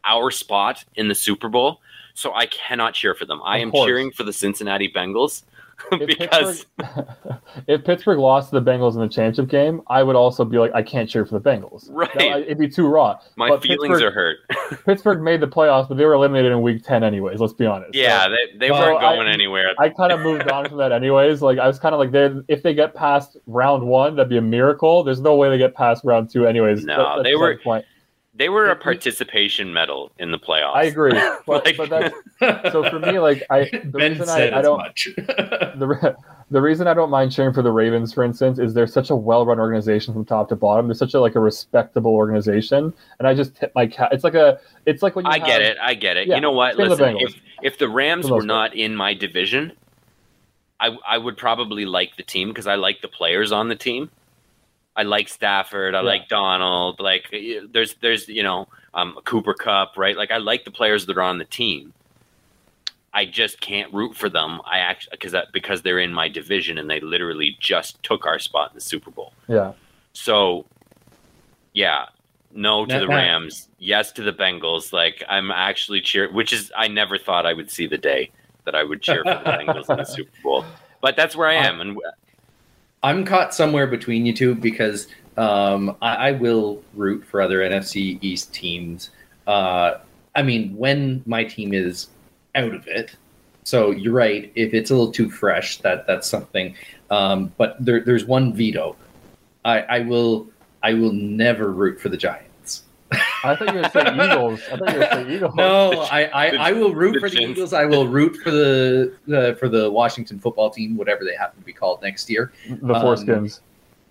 our spot in the Super Bowl. So I cannot cheer for them. I Of am course. cheering for the Cincinnati Bengals If because Pittsburgh, if Pittsburgh lost to the Bengals in the championship game, I would also be like, I can't cheer for the Bengals. Right. That- it'd be too raw. my But feelings Pittsburgh- are hurt. Pittsburgh made the playoffs, but they were eliminated in week 10 anyways, let's be honest. yeah, So they, they Well, weren't going I- anywhere. I kind of moved on from that anyways. Like, I was kind of like, if they get past round one, that'd be a miracle. There's no way they get past round two anyways. No, That- they were- the Point. They were a participation medal in the playoffs. I agree. But, Like- but that's, so for me, like, I, the ben reason said I, I don't, much. the, the reason I don't mind cheering for the Ravens, for instance, is they're such a well-run organization from top to bottom. They're such a like a respectable organization, and I just tip my cat. It's like a, it's like when you I have, get it. I get it. Yeah, you know what? same with the Listen, if if the Rams were most part. not in my division, I I would probably like the team because I like the players on the team. I like Stafford. I Yeah. like Donald. Like there's there's you know um, Cooper Kupp, right? Like I like the players that are on the team. I just can't root for them. I actually because that because they're in my division and they literally just took our spot in the Super Bowl. Yeah. So, yeah, no to the Rams, yes to the Bengals. Like I'm actually cheer, which is I never thought I would see the day that I would cheer for the Bengals in the Super Bowl. But that's where I am, and I'm caught somewhere between you two because um, I, I will root for other NFC East teams. Uh, I mean, when my team is out of it. So you're right. If it's a little too fresh, that that's something. Um, but there, there's one veto. I, I will. I will never root for the Giants. I thought you were going to say Eagles. I thought you were going to say Eagles. No, I, I, the- I will root the for the Gents. Eagles. I will root for the, the for the Washington football team, whatever they happen to be called next year. The Um, foreskins.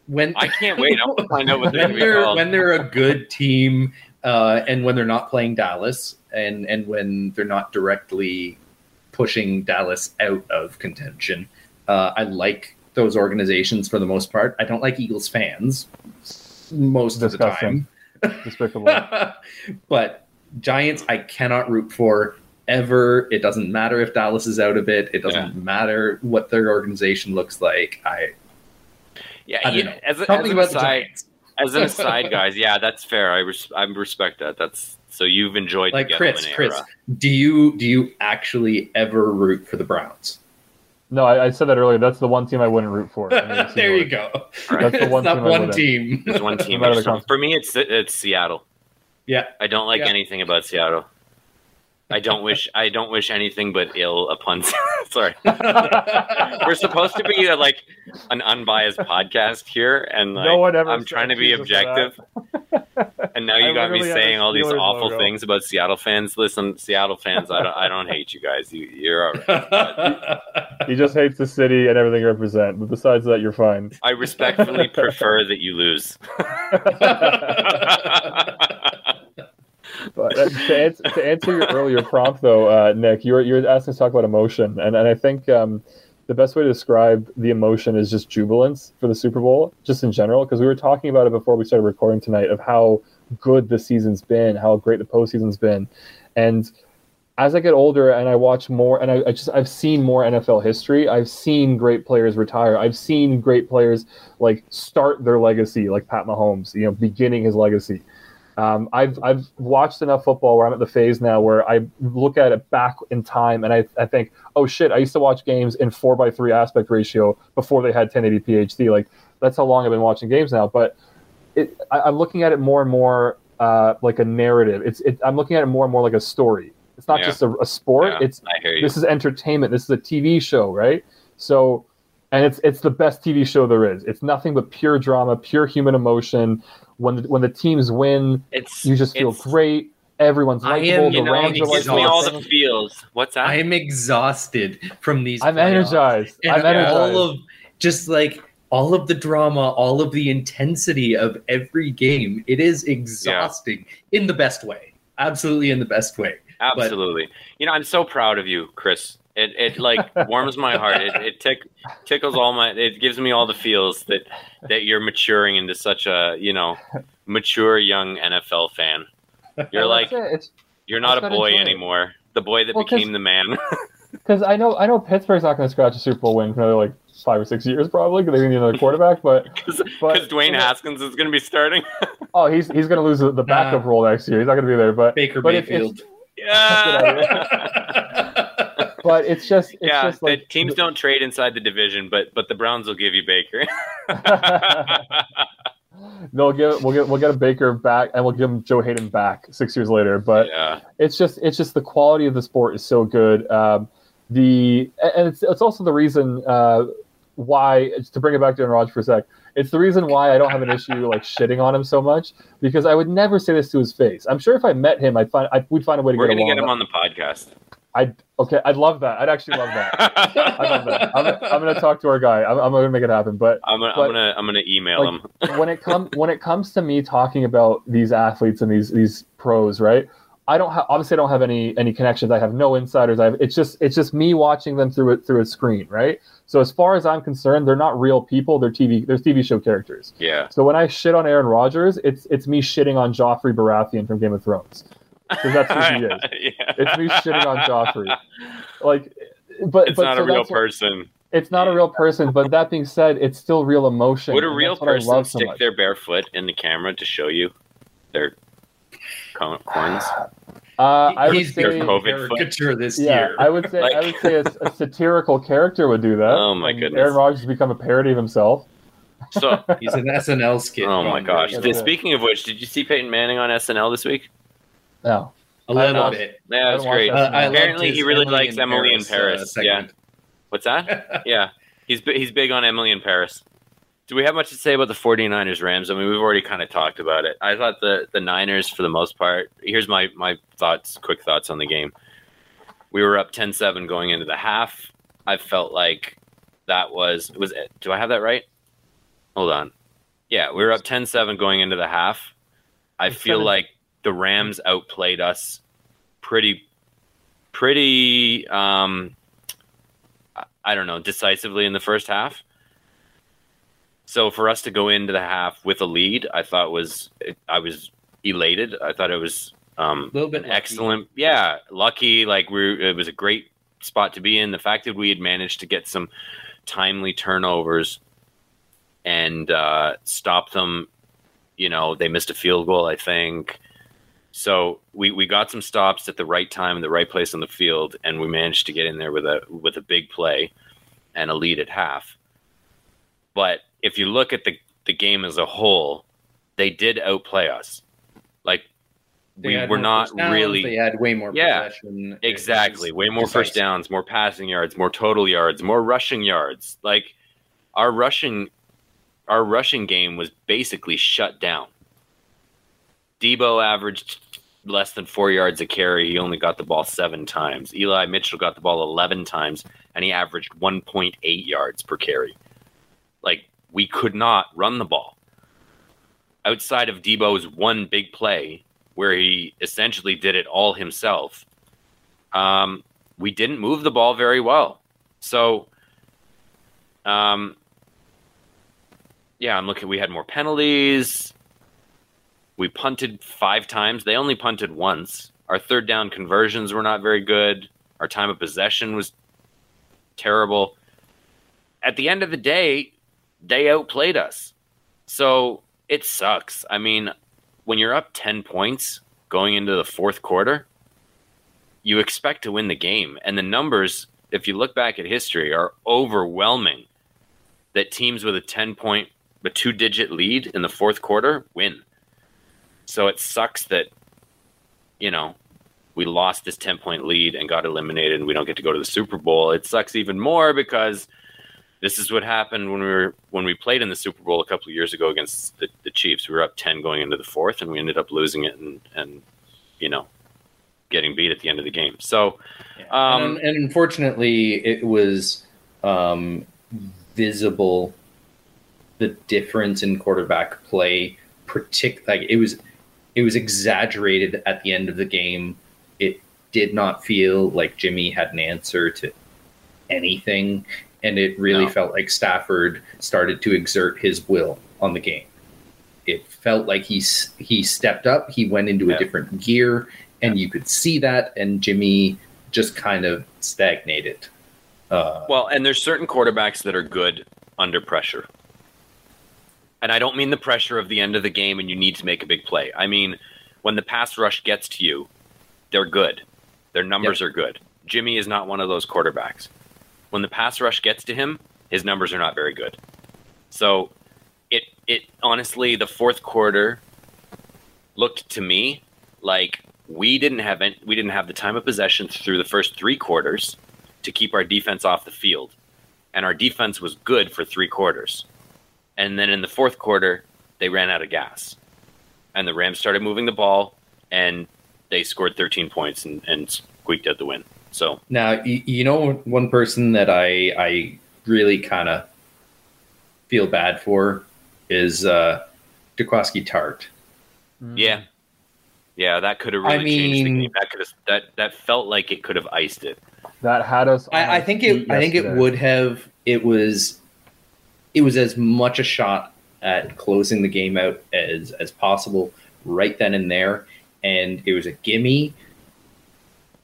When I can't wait. I want to find out what they're when going to they're called. when they're a good team uh, and when they're not playing Dallas and and when they're not directly pushing Dallas out of contention. Uh, I like those organizations for the most part. I don't like Eagles fans most Disgusting. of the time. but Giants I cannot root for ever. It doesn't matter if Dallas is out of it. It doesn't matter what their organization looks like. I, yeah, I don't you- know. as, a, as Something an aside, as an aside, guys. Yeah, that's fair. I res- I respect that. That's so you've enjoyed Like the Chris, Gettleman Chris, do you do you actually ever root for the Browns? No, I, I said that earlier. That's the one team I wouldn't root for. I mean, there you go. That's the one not team one team. There's one team. No matter I the conference. for me, it's it's Seattle. Yeah. I don't like Yeah. anything about Seattle. I don't wish I don't wish anything but ill upon. Sorry, we're supposed to be uh, like an unbiased podcast here, and like, No one ever I'm trying to be accuses us of that. objective. and now you I got me saying all these awful logo. things about Seattle fans. Listen, Seattle fans, I don't I don't hate you guys. You you're all right. He just hates the city and everything you represent. But besides that, you're fine. I respectfully prefer that you lose. But uh, to, answer, to answer your earlier prompt, though, uh, Nick, you were, you were asking to talk about emotion. And, and I think um, the best way to describe the emotion is just jubilance for the Super Bowl, just in general, because we were talking about it before we started recording tonight of how good the season's been, how great the postseason's been. And as I get older and I watch more, and I, I just I've seen more NFL history. I've seen great players retire. I've seen great players like start their legacy, like Pat Mahomes, you know, beginning his legacy. Um, I've I've watched enough football where I'm at the phase now where I look at it back in time and I, I think, oh shit, I used to watch games in four by three aspect ratio before they had 1080p HD. Like that's how long I've been watching games now. But it, I, I'm looking at it more and more uh, like a narrative. It's it, I'm looking at it more and more like a story. It's not Yeah. just a, a sport. Yeah, It's I hear you. this is entertainment. This is a TV show, right? So, and it's it's the best TV show there is. It's nothing but pure drama, pure human emotion. When the, when the teams win, It's you just feel it's- great. Everyone's I likable. am- The You know, Rams are gives me all the feels. What's that? I am exhausted from these. I'm playoffs. energized. And I'm energized. all of just like all of the drama, all of the intensity of every game. It is exhausting in the best way. Absolutely in the best way. Absolutely. You know, I'm so proud of you, Chris. It it like warms my heart. It it tick, tickles all my. It gives me all the feels that that you're maturing into such a you know mature young NFL fan. You're Well, like it. It's you're not a That's what I boy anymore. The boy that Well, 'cause- became the man. because I know I know Pittsburgh's not going to scratch a Super Bowl win for another like five or six years probably because they're going to need another quarterback. But Because But- Dwayne Haskins is going to be starting. oh, he's he's going to lose the, the backup Uh, role next year. He's not going to be there. But Baker But if it's- Mayfield. yeah. but it's just it's yeah, just like the teams don't trade inside the division, but but the Browns will give you Baker. They'll get we'll get we'll get a Baker back and we'll give him Joe Haden back six years later. But yeah, it's just it's just the quality of the sport is so good. Um, the and it's it's also the reason uh, why to bring it back to Rodgers for a sec. It's the reason why I don't have an issue like shitting on him so much because I would never say this to his face. I'm sure if I met him, I'd find I, we'd find a way to we're get gonna get him on the podcast. I'd okay. I'd love that. I'd actually love that. I love that. I'm, I'm gonna talk to our guy. I'm, I'm gonna make it happen. But I'm gonna, But- I'm gonna I'm gonna email like, him. when it comes when it comes to me talking about these athletes and these these pros, right? I don't have obviously I don't have any any connections. I have no insiders. I have, it's just it's just me watching them through it through a screen, right? So as far as I'm concerned, they're not real people. They're TV they're TV show characters. Yeah. So when I shit on Aaron Rodgers, it's it's me shitting on Joffrey Baratheon from Game of Thrones because that's who he is. yeah. It's me shitting on Joffrey. Like, but It's but not so a real that's what- person. It's not a real person. But that being said, it's still real emotion. Would a real that's what I person love so stick much. their bare foot in the camera to show you their co- corns? Uh, I would He's say, Their COVID caricature this yeah, year. I would say, I would say a, a satirical character would do that. Oh my goodness. Aaron Rodgers has become a parody of himself. So, He's an SNL skit. oh my gosh. crazy. That's Did- it. speaking of which, did you see Peyton Manning on SNL this week? No, A little I bit. Yeah, it was I great. that. Uh, Apparently he really Emily likes in Emily in uh, Paris. yeah. What's that? yeah. He's he's big on Emily in Paris. Do we have much to say about the 49ers Rams? I mean, we've already kind of talked about it. I thought the the Niners for the most part. Here's my my thoughts, quick thoughts on the game. We were up 10-7 going into the half. I felt like that was was it. Do I have that right? Hold on. Yeah, we were up 10-7 going into the half. I feel like the Rams outplayed us pretty pretty um I- don't know, decisively in the first half. So for us to go into the half with a lead, I thought was I was elated. I thought it was um, Little bit an lucky. excellent, yeah, lucky. Like we, it was a great spot to be in. The fact that we had managed to get some timely turnovers and uh, stop them. You know, they missed a field goal, I think. So we, we got some stops at the right time in the right place on the field, and we managed to get in there with a with a big play and a lead at half. But if you look at the the game as a whole, they did outplay us. Like They we were not downs, really They had way more Yeah, possession. Exactly. Way more first downs, more passing yards, more total yards, more rushing yards. Like our rushing our rushing game was basically shut down. Deebo averaged less than 4 yards a carry. He only got the ball 7 times. Eli Mitchell got the ball 11 times and he averaged 1.8 yards per carry. Like we could not run the ball. Outside of Deebo's one big play where he essentially did it all himself, um, we didn't move the ball very well. So, um, yeah, I'm looking. We had more penalties. We punted five times. They only punted once. Our third down conversions were not very good. Our time of possession was terrible. At the end of the day, they outplayed us. So it sucks. I mean, when you're up 10 points going into the fourth quarter, you expect to win the game. And the numbers, if you look back at history, are overwhelming that teams with a 10 point, a two digit lead in the fourth quarter win. So it sucks that, you know, we lost this 10 point lead and got eliminated and we don't get to go to the Super Bowl. It sucks even more because this is what happened when we were when we played in the Super Bowl a couple of years ago against the, the Chiefs. We were up 10 going into the fourth and we ended up losing it and, and you know, getting beat at the end of the game. So, um, and, and unfortunately, it was um, visible the difference in quarterback play. Partic- like it was, it was exaggerated at the end of the game. It did not feel like Jimmy had an answer to anything, and it really No. felt like Stafford started to exert his will on the game. It felt like he he stepped up. He went into Yeah. a different gear, and you could see that. And Jimmy just kind of stagnated. Uh, Well, and there's certain quarterbacks that are good under pressure. And I don't mean the pressure of the end of the game and you need to make a big play. I mean, when the pass rush gets to you, they're good. Their numbers are good. Jimmy is not one of those quarterbacks. When the pass rush gets to him, his numbers are not very good. So, it it honestly the fourth quarter looked to me like we didn't have any, we didn't have the time of possession through the first 3 quarters to keep our defense off the field. And our defense was good for three quarters. And then in the fourth quarter, they ran out of gas. And the Rams started moving the ball, and they scored 13 points and, and squeaked out the win. So, now you, you know one person that I I really kind of feel bad for is uh, Jaquiski Tartt. yeah. Yeah, that could have I really changed the game. That could have that that felt like it could have iced it. That had us. I, I think feet it. I think it would have. It was. It was as much a shot at closing the game out as as possible right then and there, and it was a gimme.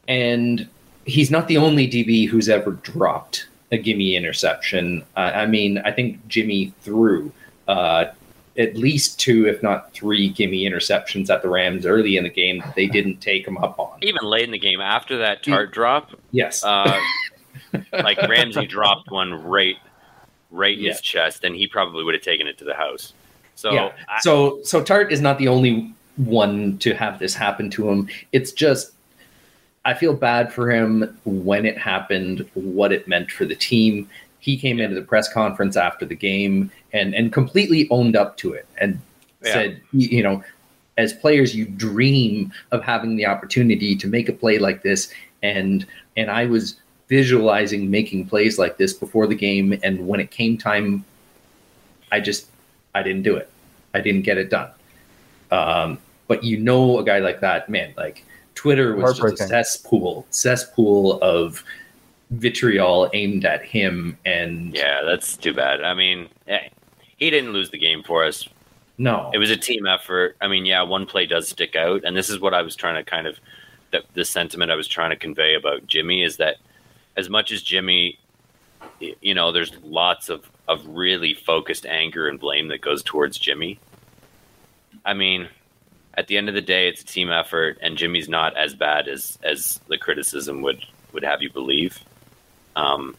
And he's not the only DB who's ever dropped a gimme interception. Uh, I mean, I think Jimmy threw uh, at least two, if not three, gimme interceptions at the Rams early in the game that they didn't take him up on. Even late in the game, after that Tartt drop, Yes. uh, like Ramsey dropped one right, right in Yeah. his chest, and he probably would have taken it to the house. So yeah. I- so so Tartt is not the only one to have this happen to him. It's just I feel bad for him when it happened, what it meant for the team. He came into the press conference after the game and and completely owned up to it and Yeah. said, you you know, as players, you dream of having the opportunity to make a play like this, and and I was visualizing making plays like this before the game, and when it came time, I just I didn't do it. I didn't get it done. Um, but you know, a guy like that, man, like Twitter was just a cesspool, cesspool of vitriol aimed at him, and yeah, that's too bad. I mean, eh, he didn't lose the game for us. no, It was a team effort. I mean, yeah, one play does stick out, and this is what I was trying to kind of the, the sentiment I was trying to convey about Jimmy is that as much as Jimmy, you know, there's lots of of really focused anger and blame that goes towards Jimmy. I mean, at the end of the day, it's a team effort, and Jimmy's not as bad as as the criticism would would have you believe. Um,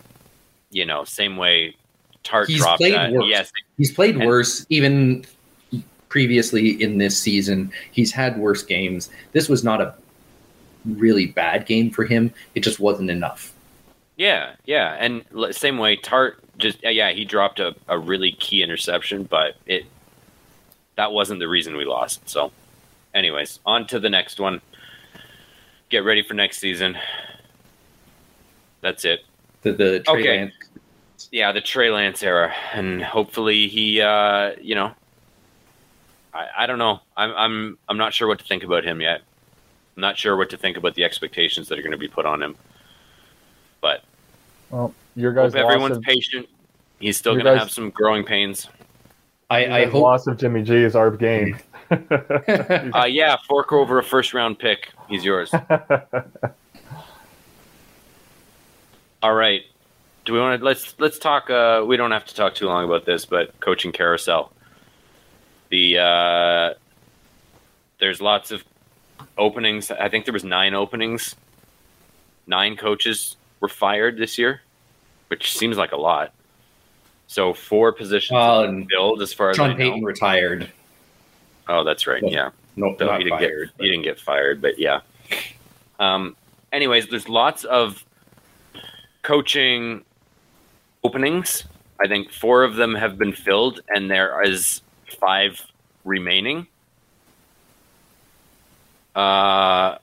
you know, same way Tartt He's dropped played that. worse. Yes, He's played And- worse even previously in this season. He's had worse games. This was not a really bad game for him. It just wasn't enough. Yeah, yeah, and same way Tartt just yeah, yeah he dropped a, a really key interception, but it that wasn't the reason we lost. So, anyways, on to the next one. Get ready for next season. That's it. The the Trey Okay. Lance, Yeah, the Trey Lance era, and hopefully he, uh, you know, I, I don't know. I'm I'm I'm not sure what to think about him yet. I'm not sure what to think about the expectations that are going to be put on him. But Well, your guys' hope everyone's of, patient. He's still going to guys- have some growing pains. I, your I hope loss of Jimmy G is our gain. Uh, yeah, fork over a first round pick. He's yours. All right. Do we want to let's let's talk? Uh, we don't have to talk too long about this, but coaching carousel. The uh, there's lots of openings. I think there was nine openings. Nine coaches were fired this year, which seems like a lot. So four positions been filled, as far as Sean know. Payton retired. Oh, that's right. Yeah. No, not he didn't fired. get he didn't get fired, but yeah. Um, anyways, there's lots of coaching openings. I think four of them have been filled, and there is five remaining. Uh,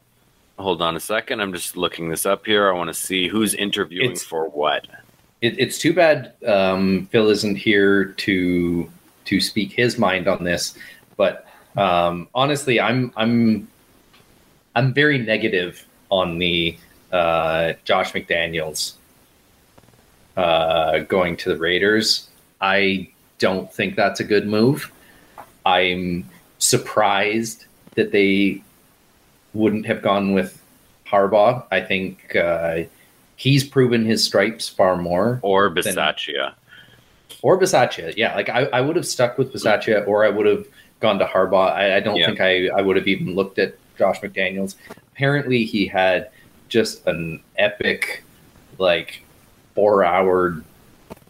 hold on a second. I'm just looking this up here. I want to see who's interviewing It's- for what. It, it's too bad um, Phil isn't here to to speak his mind on this, but um, honestly, I'm I'm I'm very negative on the uh, Josh McDaniels uh, going to the Raiders. I don't think that's a good move. I'm surprised that they wouldn't have gone with Harbaugh. I think uh, he's proven his stripes far more. Or Bisaccia. Or Bisaccia, yeah. Like I, I would have stuck with Bisaccia, or I would have gone to Harbaugh. I, I don't Yeah. think I, I would have even looked at Josh McDaniels. Apparently, he had just an epic, like four hour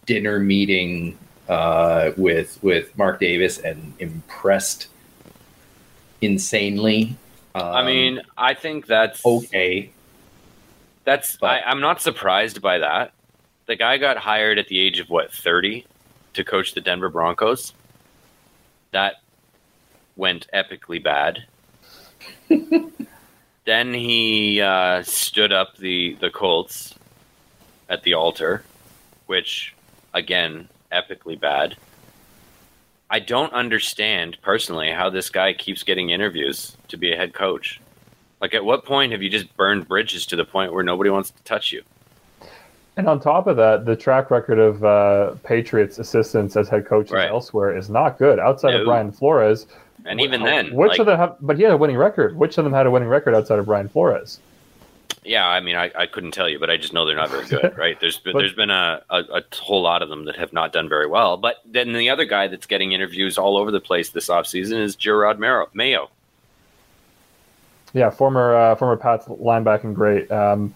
dinner meeting uh, with with Mark Davis and impressed insanely. Um, I mean, I think that's okay, That's But- I, I'm not surprised by that. The guy got hired at the age of what 30 to coach the Denver Broncos. That went epically bad. then he uh, stood up the the Colts at the altar, which again epically bad. I don't understand personally how this guy keeps getting interviews to be a head coach. Like, at what point have you just burned bridges to the point where nobody wants to touch you? And on top of that, the track record of uh, Patriots assistants as head coaches Right. elsewhere is not good. Outside No. of Brian Flores, And even then, which like, of them have? But he had a winning record. Which of them had a winning record outside of Brian Flores? Yeah, I mean, I, I couldn't tell you, but I just know they're not very good, right? There's been, But- there's been a, a, a whole lot of them that have not done very well. But then the other guy that's getting interviews all over the place this offseason is Jerod Mayo. Mayo. Yeah, former uh, former Pats linebacking great. Um,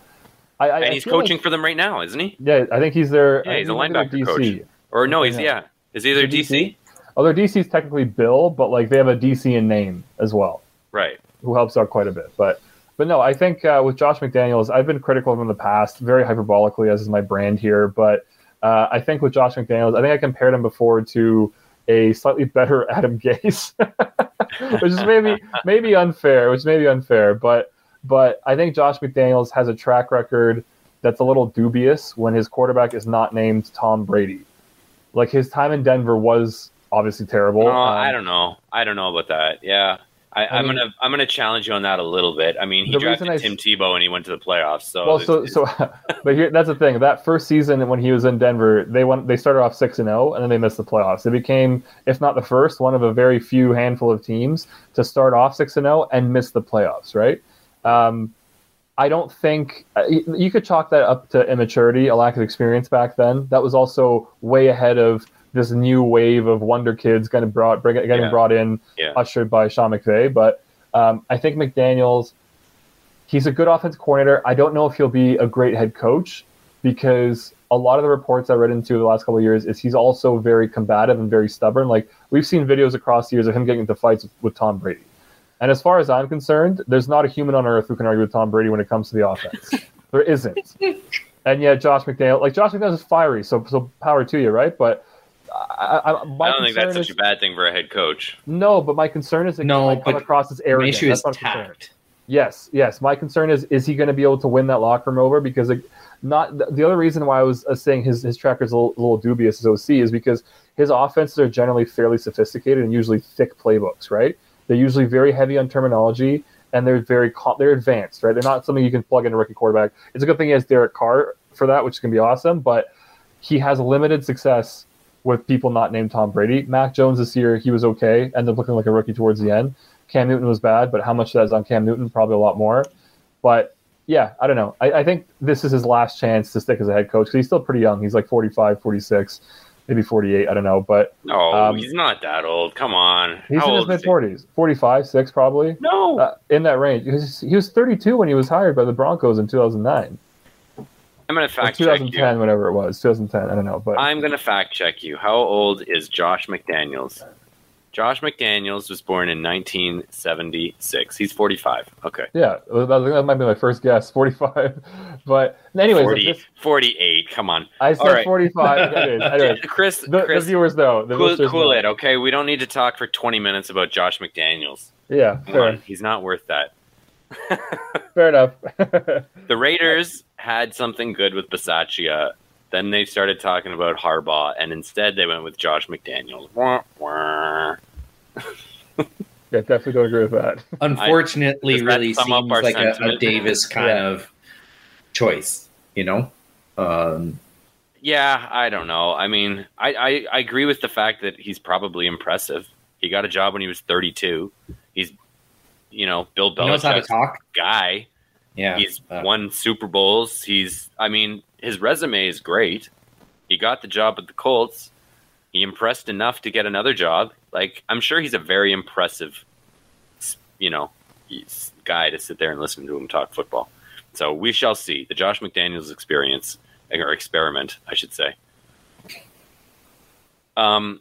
I, I, And he's feel like- coaching for them right now, isn't he? yeah, I think he's their. Yeah, he's a their linebacker coach. Or no, he's, Yeah. yeah. Is he their Is he DC? Although DC is technically Bill, but like they have a DC in name as well. Right. who helps out quite a bit. But but no, I think uh, with Josh McDaniels, I've been critical of him in the past, very hyperbolically, as is my brand here. But uh, I think with Josh McDaniels, I think I compared him before to a slightly better Adam Gase, which is maybe maybe unfair, which may be unfair. But but I think Josh McDaniels has a track record that's a little dubious when his quarterback is not named Tom Brady. Like his time in Denver was obviously terrible. No, Um, I don't know. I don't know about that. Yeah. I, I I'm mean- gonna I'm gonna challenge you on that a little bit. I mean, he drafted I Tim Tebow and he went to the playoffs. So, well, so so, but here that's the thing. That first season when he was in Denver, they went they started off six and zero, and then they missed the playoffs. They became, if not the first, one of a very few handful of teams to start off six and zero and miss the playoffs. Right? Um, I don't think uh, you could chalk that up to immaturity, a lack of experience back then. That was also way ahead of this new wave of wonder kids getting brought bring, getting Yeah. brought in, Yeah. ushered by Sean McVay. But um, I think McDaniel's he's a good offense coordinator. I don't know if he'll be a great head coach because a lot of the reports I read into the last couple of years is he's also very combative and very stubborn. Like we've seen videos across the years of him getting into fights with, with Tom Brady. And as far as I'm concerned, there's not a human on earth who can argue with Tom Brady when it comes to the offense. there isn't. And yet Josh McDaniel, like Josh McDaniel is fiery, so so power to you, right? But I, I, my I don't think that's concern such is- a bad thing for a head coach. no, but my concern is it No, might come but across as The issue is That's my concern. tact. Yes, yes. My concern is is he going to be able to win that locker room over? Because it, not the, the other reason why I was uh, saying his his track is a little, a little dubious as OC is because his offenses are generally fairly sophisticated and usually thick playbooks. Right? They're usually very heavy on terminology and they're very they're advanced. Right? They're not something you can plug in a rookie quarterback. It's a good thing he has Derek Carr for that, which can be awesome. But he has limited success with people not named Tom Brady. Mac Jones this year he was okay, ended up looking like a rookie towards the end. Cam Newton was bad, but how much of that is on Cam Newton? Probably a lot more. But yeah, I don't know. I, I think this is his last chance to stick as a head coach because he's still pretty young. He's like 45, 46, maybe 48. I don't know. But No, Um, he's not that old. Come on. he's How in his mid 40s, 45, 6 probably, No. uh, in that range. He was, he was 32 when he was hired by the Broncos in 2009. I'm gonna fact check you. 2010, whatever it was. 2010, I don't know. But I'm gonna fact check you. How old is Josh McDaniels? Josh McDaniels was born in 1976. He's 45. Okay. yeah, that, might be my first guess, 45. But anyways, 40, this, 48. Come on. I said right. 45. Anyways, anyways. Chris, The, the viewers know. The cool, cool know. it, okay? We don't need to talk for 20 minutes about Josh McDaniels. Yeah, Come fair, on. He's not worth that. fair enough. The Raiders had something good with Bisaccia. Then they started talking about Harbaugh, and instead they went with Josh McDaniels. Wah, wah. yeah, definitely don't agree with that. Unfortunately, Does that really sum up seems like a, a? Davis kind Yeah. of choice. You know, um, Yeah, I don't know. I mean, I, I, I agree with the fact that he's probably impressive. He got a job when he was 32. He's, you know, Bill he knows how to Belichick's talk. guy. Yeah, He's uh, won Super Bowls. He's, I mean, his resume is great. He got the job at the Colts. He impressed enough to get another job. Like, I'm sure he's a very impressive, you know, he's- guy to sit there and listen to him talk football. So we shall see the Josh McDaniels experience or experiment, I should say. Um,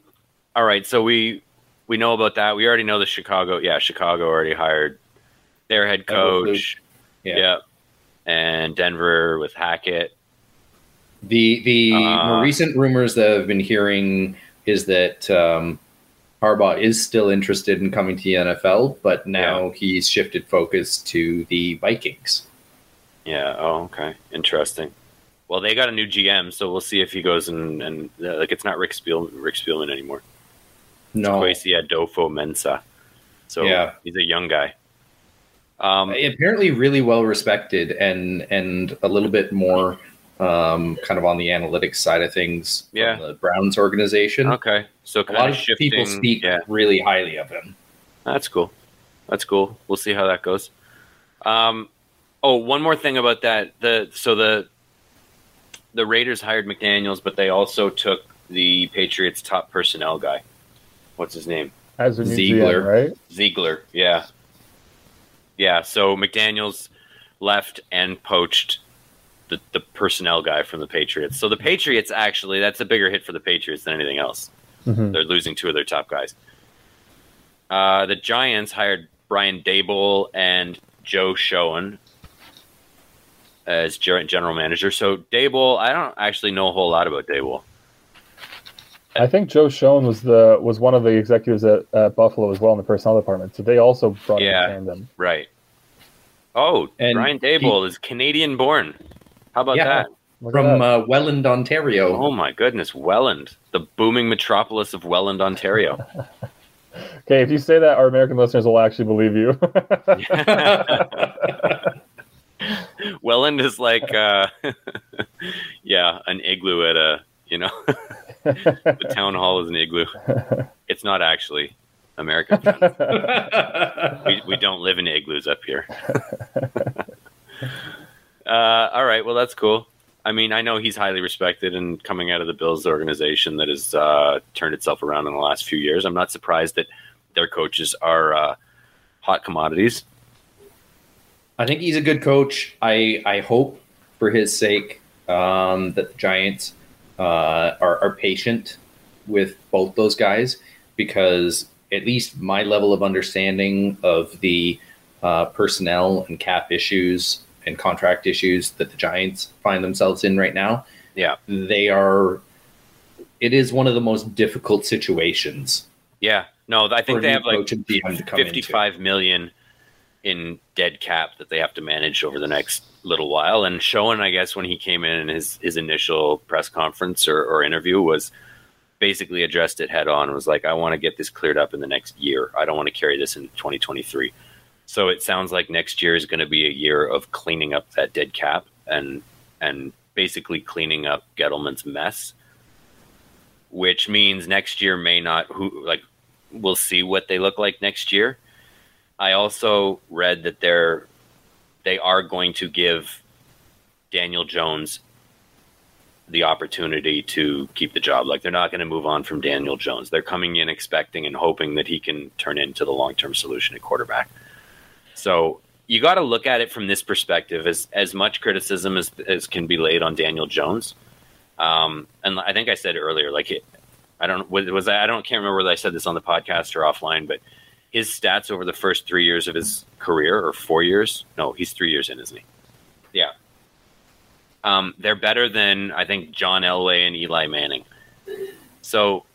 all right, so we we know about that. We already know the Chicago. Yeah, Chicago already hired their head coach. Yeah. Yeah. And Denver with Hackett. The the Uh, more recent rumors that I've been hearing is that um, Harbaugh is still interested in coming to the NFL, but now he's shifted focus to the Vikings. Yeah. Oh, okay. Interesting. Well, they got a new GM, so we'll see if he goes and and uh, like it's not Rick Spiel Rick Spielman anymore. No, Kwesi Adofo-Mensah. So Yeah. he's a young guy. Um, apparently really well respected and and a little bit more um, kind of on the analytics side of things. Yeah. the Browns organization. okay, so A lot of of shifting. people speak Yeah, really highly of him. that's cool. That's cool. We'll see how that goes. Um, oh, one more thing about that. The so the the Raiders hired McDaniel's, but they also took the Patriots' top personnel guy. What's his name? As a new Ziegler. GM, right? Ziegler. Yeah, yeah. So McDaniel's left and poached the the personnel guy from the Patriots. So the Patriots actually that's a bigger hit for the Patriots than anything else. Mhm. They're losing two of their top guys. Uh, the Giants hired Brian Daboll and Joe Schoen as general manager. So Daboll, I don't actually know a whole lot about Daboll. I think Joe Schoen was the was one of the executives at, at Buffalo as well in the personnel department. So they also brought Yeah. in tandem. Right. Oh, And Brian Daboll is Canadian born. How about Yeah. that? From that. uh, Welland, Ontario. Oh my goodness, Welland, the booming metropolis of Welland, Ontario. okay, if you say that, our American listeners will actually believe you. Welland is like, uh, yeah, an igloo at a, you know, the town hall is an igloo. It's not actually American. we, we don't live in igloos up here. uh, all right, well that's cool. I mean, I know he's highly respected and coming out of the Bills organization that has uh, turned itself around in the last few years. I'm not surprised that their coaches are uh, hot commodities. I think he's a good coach. I I hope for his sake um, that the Giants uh, are, are patient with both those guys because at least my level of understanding of the uh, personnel and cap issues and contract issues that the Giants find themselves in right now, Yeah. they are. It is one of the most difficult situations. Yeah, no, I think they have like coach and GM to come into. 55 million in dead cap that they have to manage over the next little while. And Schoen, I guess, when he came in his, his initial press conference or, or interview was basically addressed it head on, was like, I want to get this cleared up in the next year. I don't want to carry this in 2023. So it sounds like next year is going to be a year of cleaning up that dead cap and and basically cleaning up Gettleman's mess, which means next year may not who like we'll see what they look like next year. I also read that they're they are going to give Daniel Jones the opportunity to keep the job. Like they're not going to move on from Daniel Jones. They're coming in expecting and hoping that he can turn into the long term solution at quarterback. So you got to look at it from this perspective as as much criticism as as can be laid on Daniel Jones. Um, and I think I said earlier, like it, I don't was, I, I don't can't remember whether I said this on the podcast or offline, but his stats over the first three years of his career or four years, no, he's three years in, isn't he? Yeah. Um, they're better than I think John Elway and Eli Manning. So,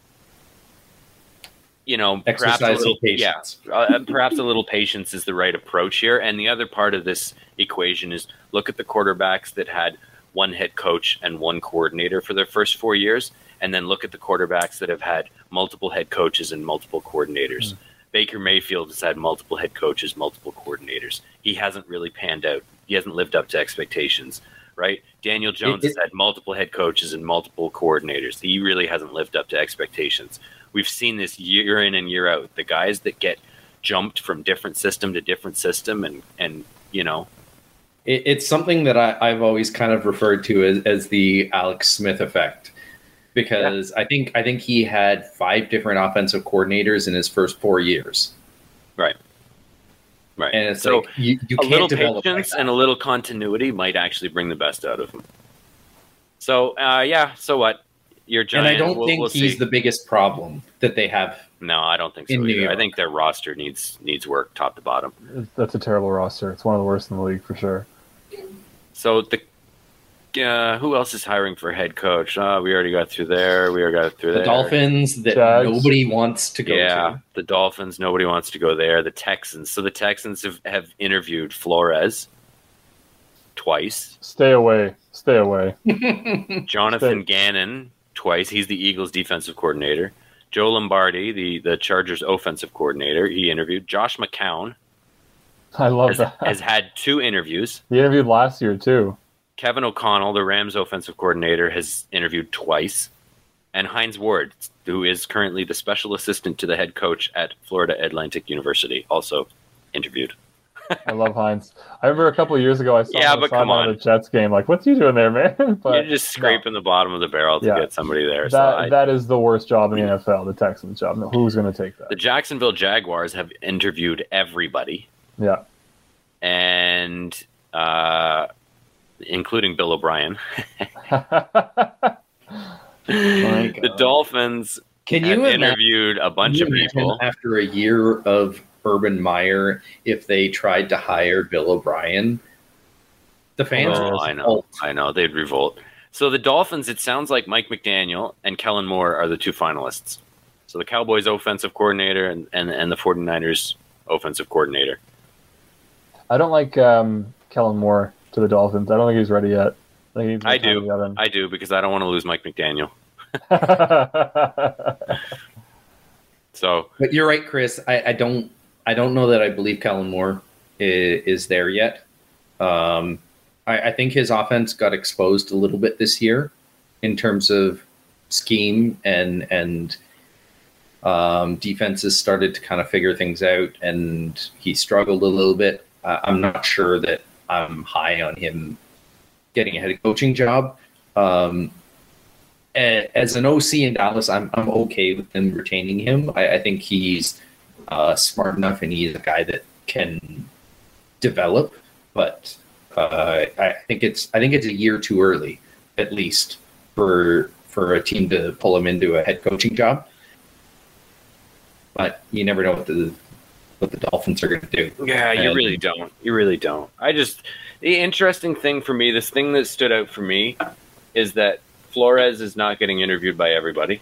you know, perhaps a little, patience. yeah, uh, perhaps a little patience is the right approach here. And the other part of this equation is look at the quarterbacks that had one head coach and one coordinator for their first four years, and then look at the quarterbacks that have had multiple head coaches and multiple coordinators. Baker Mayfield has had multiple head coaches, multiple coordinators. He hasn't really panned out. He hasn't lived up to expectations, right? Daniel Jones it- has had multiple head coaches and multiple coordinators. He really hasn't lived up to expectations. We've seen this year in and year out. The guys that get jumped from different system to different system and and you know It, it's something that I, I've always kind of referred to as, as the Alex Smith effect, because I think I think he had five different offensive coordinators in his first four years, right right and it's so like you, you a can't little develop like patience and a little continuity might actually bring the best out of him so uh yeah so what you're and I don't we'll, think we'll he's see. the biggest problem that they have. no i don't think so in New either. i think their roster needs needs work top to bottom That's a terrible roster. It's one of the worst in the league for sure. So the uh, who else is hiring for head coach? Uh, we already got through there. We already got through The there. Dolphins that Jags. nobody wants to go yeah, to. the Dolphins. Nobody wants to go there. The Texans. So the Texans have, have interviewed Flores twice. Stay away. Stay away. Jonathan Gannon twice. He's the Eagles' defensive coordinator. Joe Lombardi, the the Chargers offensive coordinator, he interviewed. Josh McCown I love has, that. has had two interviews. he interviewed last year too. Kevin O'Connell, the Rams offensive coordinator, has interviewed twice. And Hines Ward, who is currently the special assistant to the head coach at Florida Atlantic University, also interviewed. I love Hines. I remember a couple of years ago I saw Yeah, him on the but come on. the Jets game. Like, what's he doing there, man? But You're just scraping the bottom of the barrel to Yeah. get somebody there. so that I- that is the worst job in the NFL, the Texans job. No, who's going to take that? the? Jacksonville Jaguars have interviewed everybody, Yeah. and uh, including Bill O'Brien. the Dolphins Can you imagine, interviewed a bunch of people. after a year of Urban Meyer if they tried to hire Bill O'Brien? The fans Oh, I know, revolt. I know, they'd revolt. So the Dolphins, it sounds like Mike McDaniel and Kellen Moore are the two finalists. So the Cowboys offensive coordinator and, and, and the 49ers offensive coordinator. I don't like um, Kellen Moore to the Dolphins. I don't think he's ready yet. I, think he I do. in the oven. I do because I don't want to lose Mike McDaniel. So But you're right, Chris. I, I don't I don't know that I believe Kellen Moore is, is there yet. Um, I, I think his offense got exposed a little bit this year in terms of scheme and and um, defenses started to kind of figure things out, and he struggled a little bit. Uh, I'm not sure that I'm high on him getting a head coaching job. Um, as an OC in Dallas, I'm I'm okay with them retaining him. I, I think he's uh, smart enough, and he's a guy that can develop. But uh, I think it's I think it's a year too early, at least for for a team to pull him into a head coaching job. But you never know what the what the Dolphins are going to do. Yeah, you really don't. You really don't. I just the interesting thing for me, this thing that stood out for me, is that Flores is not getting interviewed by everybody.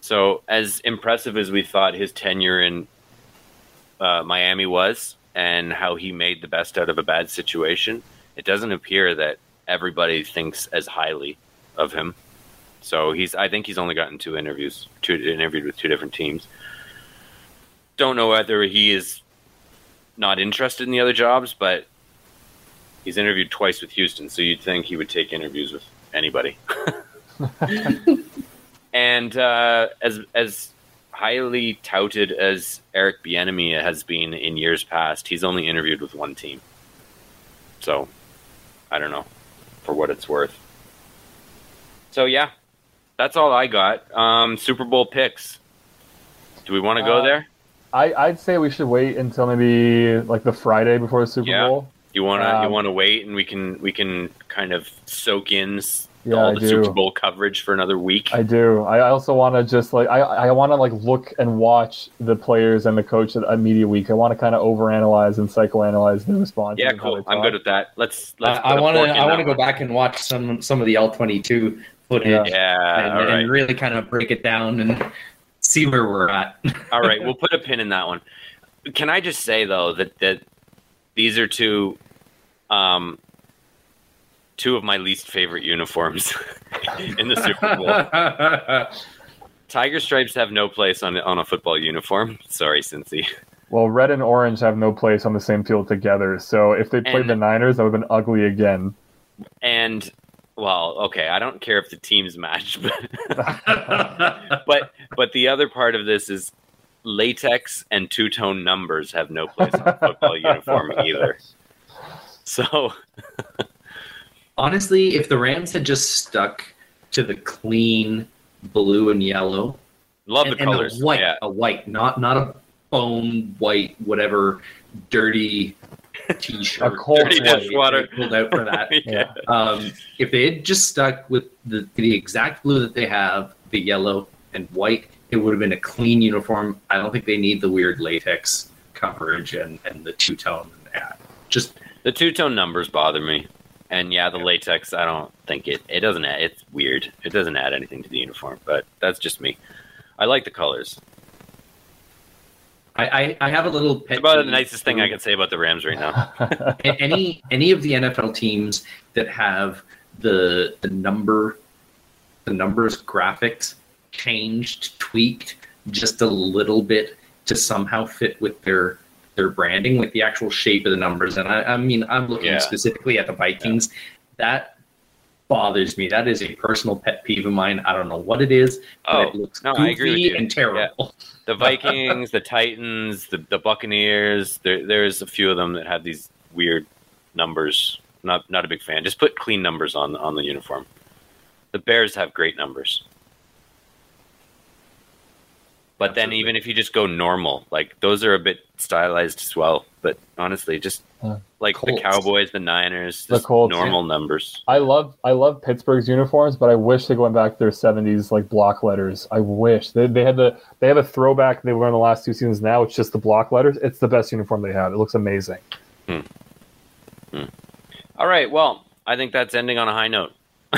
So, as impressive as we thought his tenure in uh, Miami was, and how he made the best out of a bad situation, it doesn't appear that everybody thinks as highly of him. So he's, I think he's only gotten two interviews, two interviewed with two different teams. Don't know whether he is not interested in the other jobs, but he's interviewed twice with Houston, so you'd think he would take interviews with anybody. and uh, as as highly touted as Eric Bieniemy has been in years past, he's only interviewed with one team. So, I don't know, for what it's worth. So yeah, that's all I got. Um, Super Bowl picks. Do we want to go Uh, there? I, I'd say we should wait until maybe like the Friday before the Super Yeah. Bowl. You want to you um, want to wait and we can we can kind of soak in Yeah, all I the do. Super Bowl coverage for another week. I do. I I also want to just like I I want to like look and watch the players and the coach at, at media week. I want to kind of overanalyze and psychoanalyze their response. yeah, cool. I'm good with that. Let's I, let's. I want to I want to go back and watch some some of the All twenty two footage Yeah. Yeah, and, all right, and really kind of break it down and see where we're at. all right. We'll put a pin in that one. Can I just say though that that these are two, um, two of my least favorite uniforms in the Super Bowl. Tiger stripes have no place on on a football uniform. Sorry, Cincy. Well, red and orange have no place on the same field together. So if they played And- the Niners, that would have been ugly again. And well, okay, I don't care if the teams match, but but but the other part of this is latex and two tone numbers have no place on a football uniform either. So Honestly, if the Rams had just stuck to the clean blue and yellow love and, the and colors. a white, Yeah, a white, not not a bone white, whatever dirty t-shirt. A cold Dirty white. dishwater. Pulled out for that. yeah. Um, if they had just stuck with the, the exact blue that they have, the yellow and white, it would have been a clean uniform. I don't think they need the weird latex coverage and, and the two tone. Yeah, just The two tone numbers bother me. And yeah, the latex, I don't think it it doesn't add it's weird. It doesn't add anything to the uniform, but that's just me. I like the colors. I, I, I have a little pet It's about the nicest thing I can say about the Rams right now. any any of the NFL teams that have the the number the numbers graphics changed, tweaked just a little bit to somehow fit with their their branding, with the actual shape of the numbers. And I, I mean, I'm looking Yeah. specifically at the Vikings. That bothers me. That is a personal pet peeve of mine. I don't know what it is, but Oh it looks no, I agree with you. and terrible. the Vikings, the Titans, the, the Buccaneers. There, there's a few of them that have these weird numbers. Not not a big fan. Just put clean numbers on on the uniform. The Bears have great numbers. But then even if you just go normal, like those are a bit stylized as well. But honestly, just Uh, like Colts. the Cowboys, the Niners, The Colts, normal numbers. I love I love Pittsburgh's uniforms, but I wish they went back to their '70s like block letters. I wish they, they had the they have a throwback they were in the last two seasons. Now it's just the block letters. It's the best uniform they have. It looks amazing. All right, well, I think that's ending on a high note.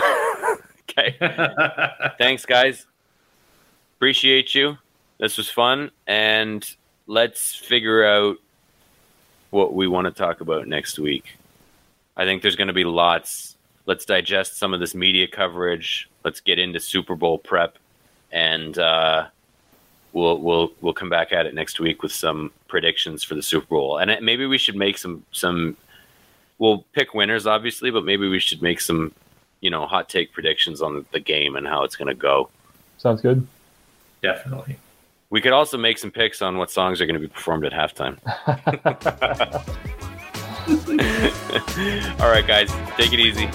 okay. Thanks, guys. Appreciate you. This was fun, and let's figure out what we want to talk about next week. I think there's going to be lots. Let's digest some of this media coverage. Let's get into Super Bowl prep, and uh, we'll we'll we'll come back at it next week with some predictions for the Super Bowl. And it- maybe we should make some some. We'll pick winners, obviously, but maybe we should make some, you know, hot take predictions on the game and how it's going to go. Sounds good. Definitely. We could also make some picks on what songs are going to be performed at halftime. All right, guys, take it easy.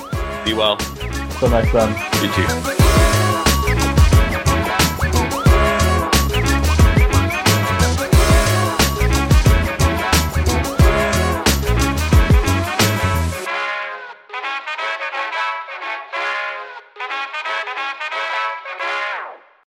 Be well. Till next time. You too.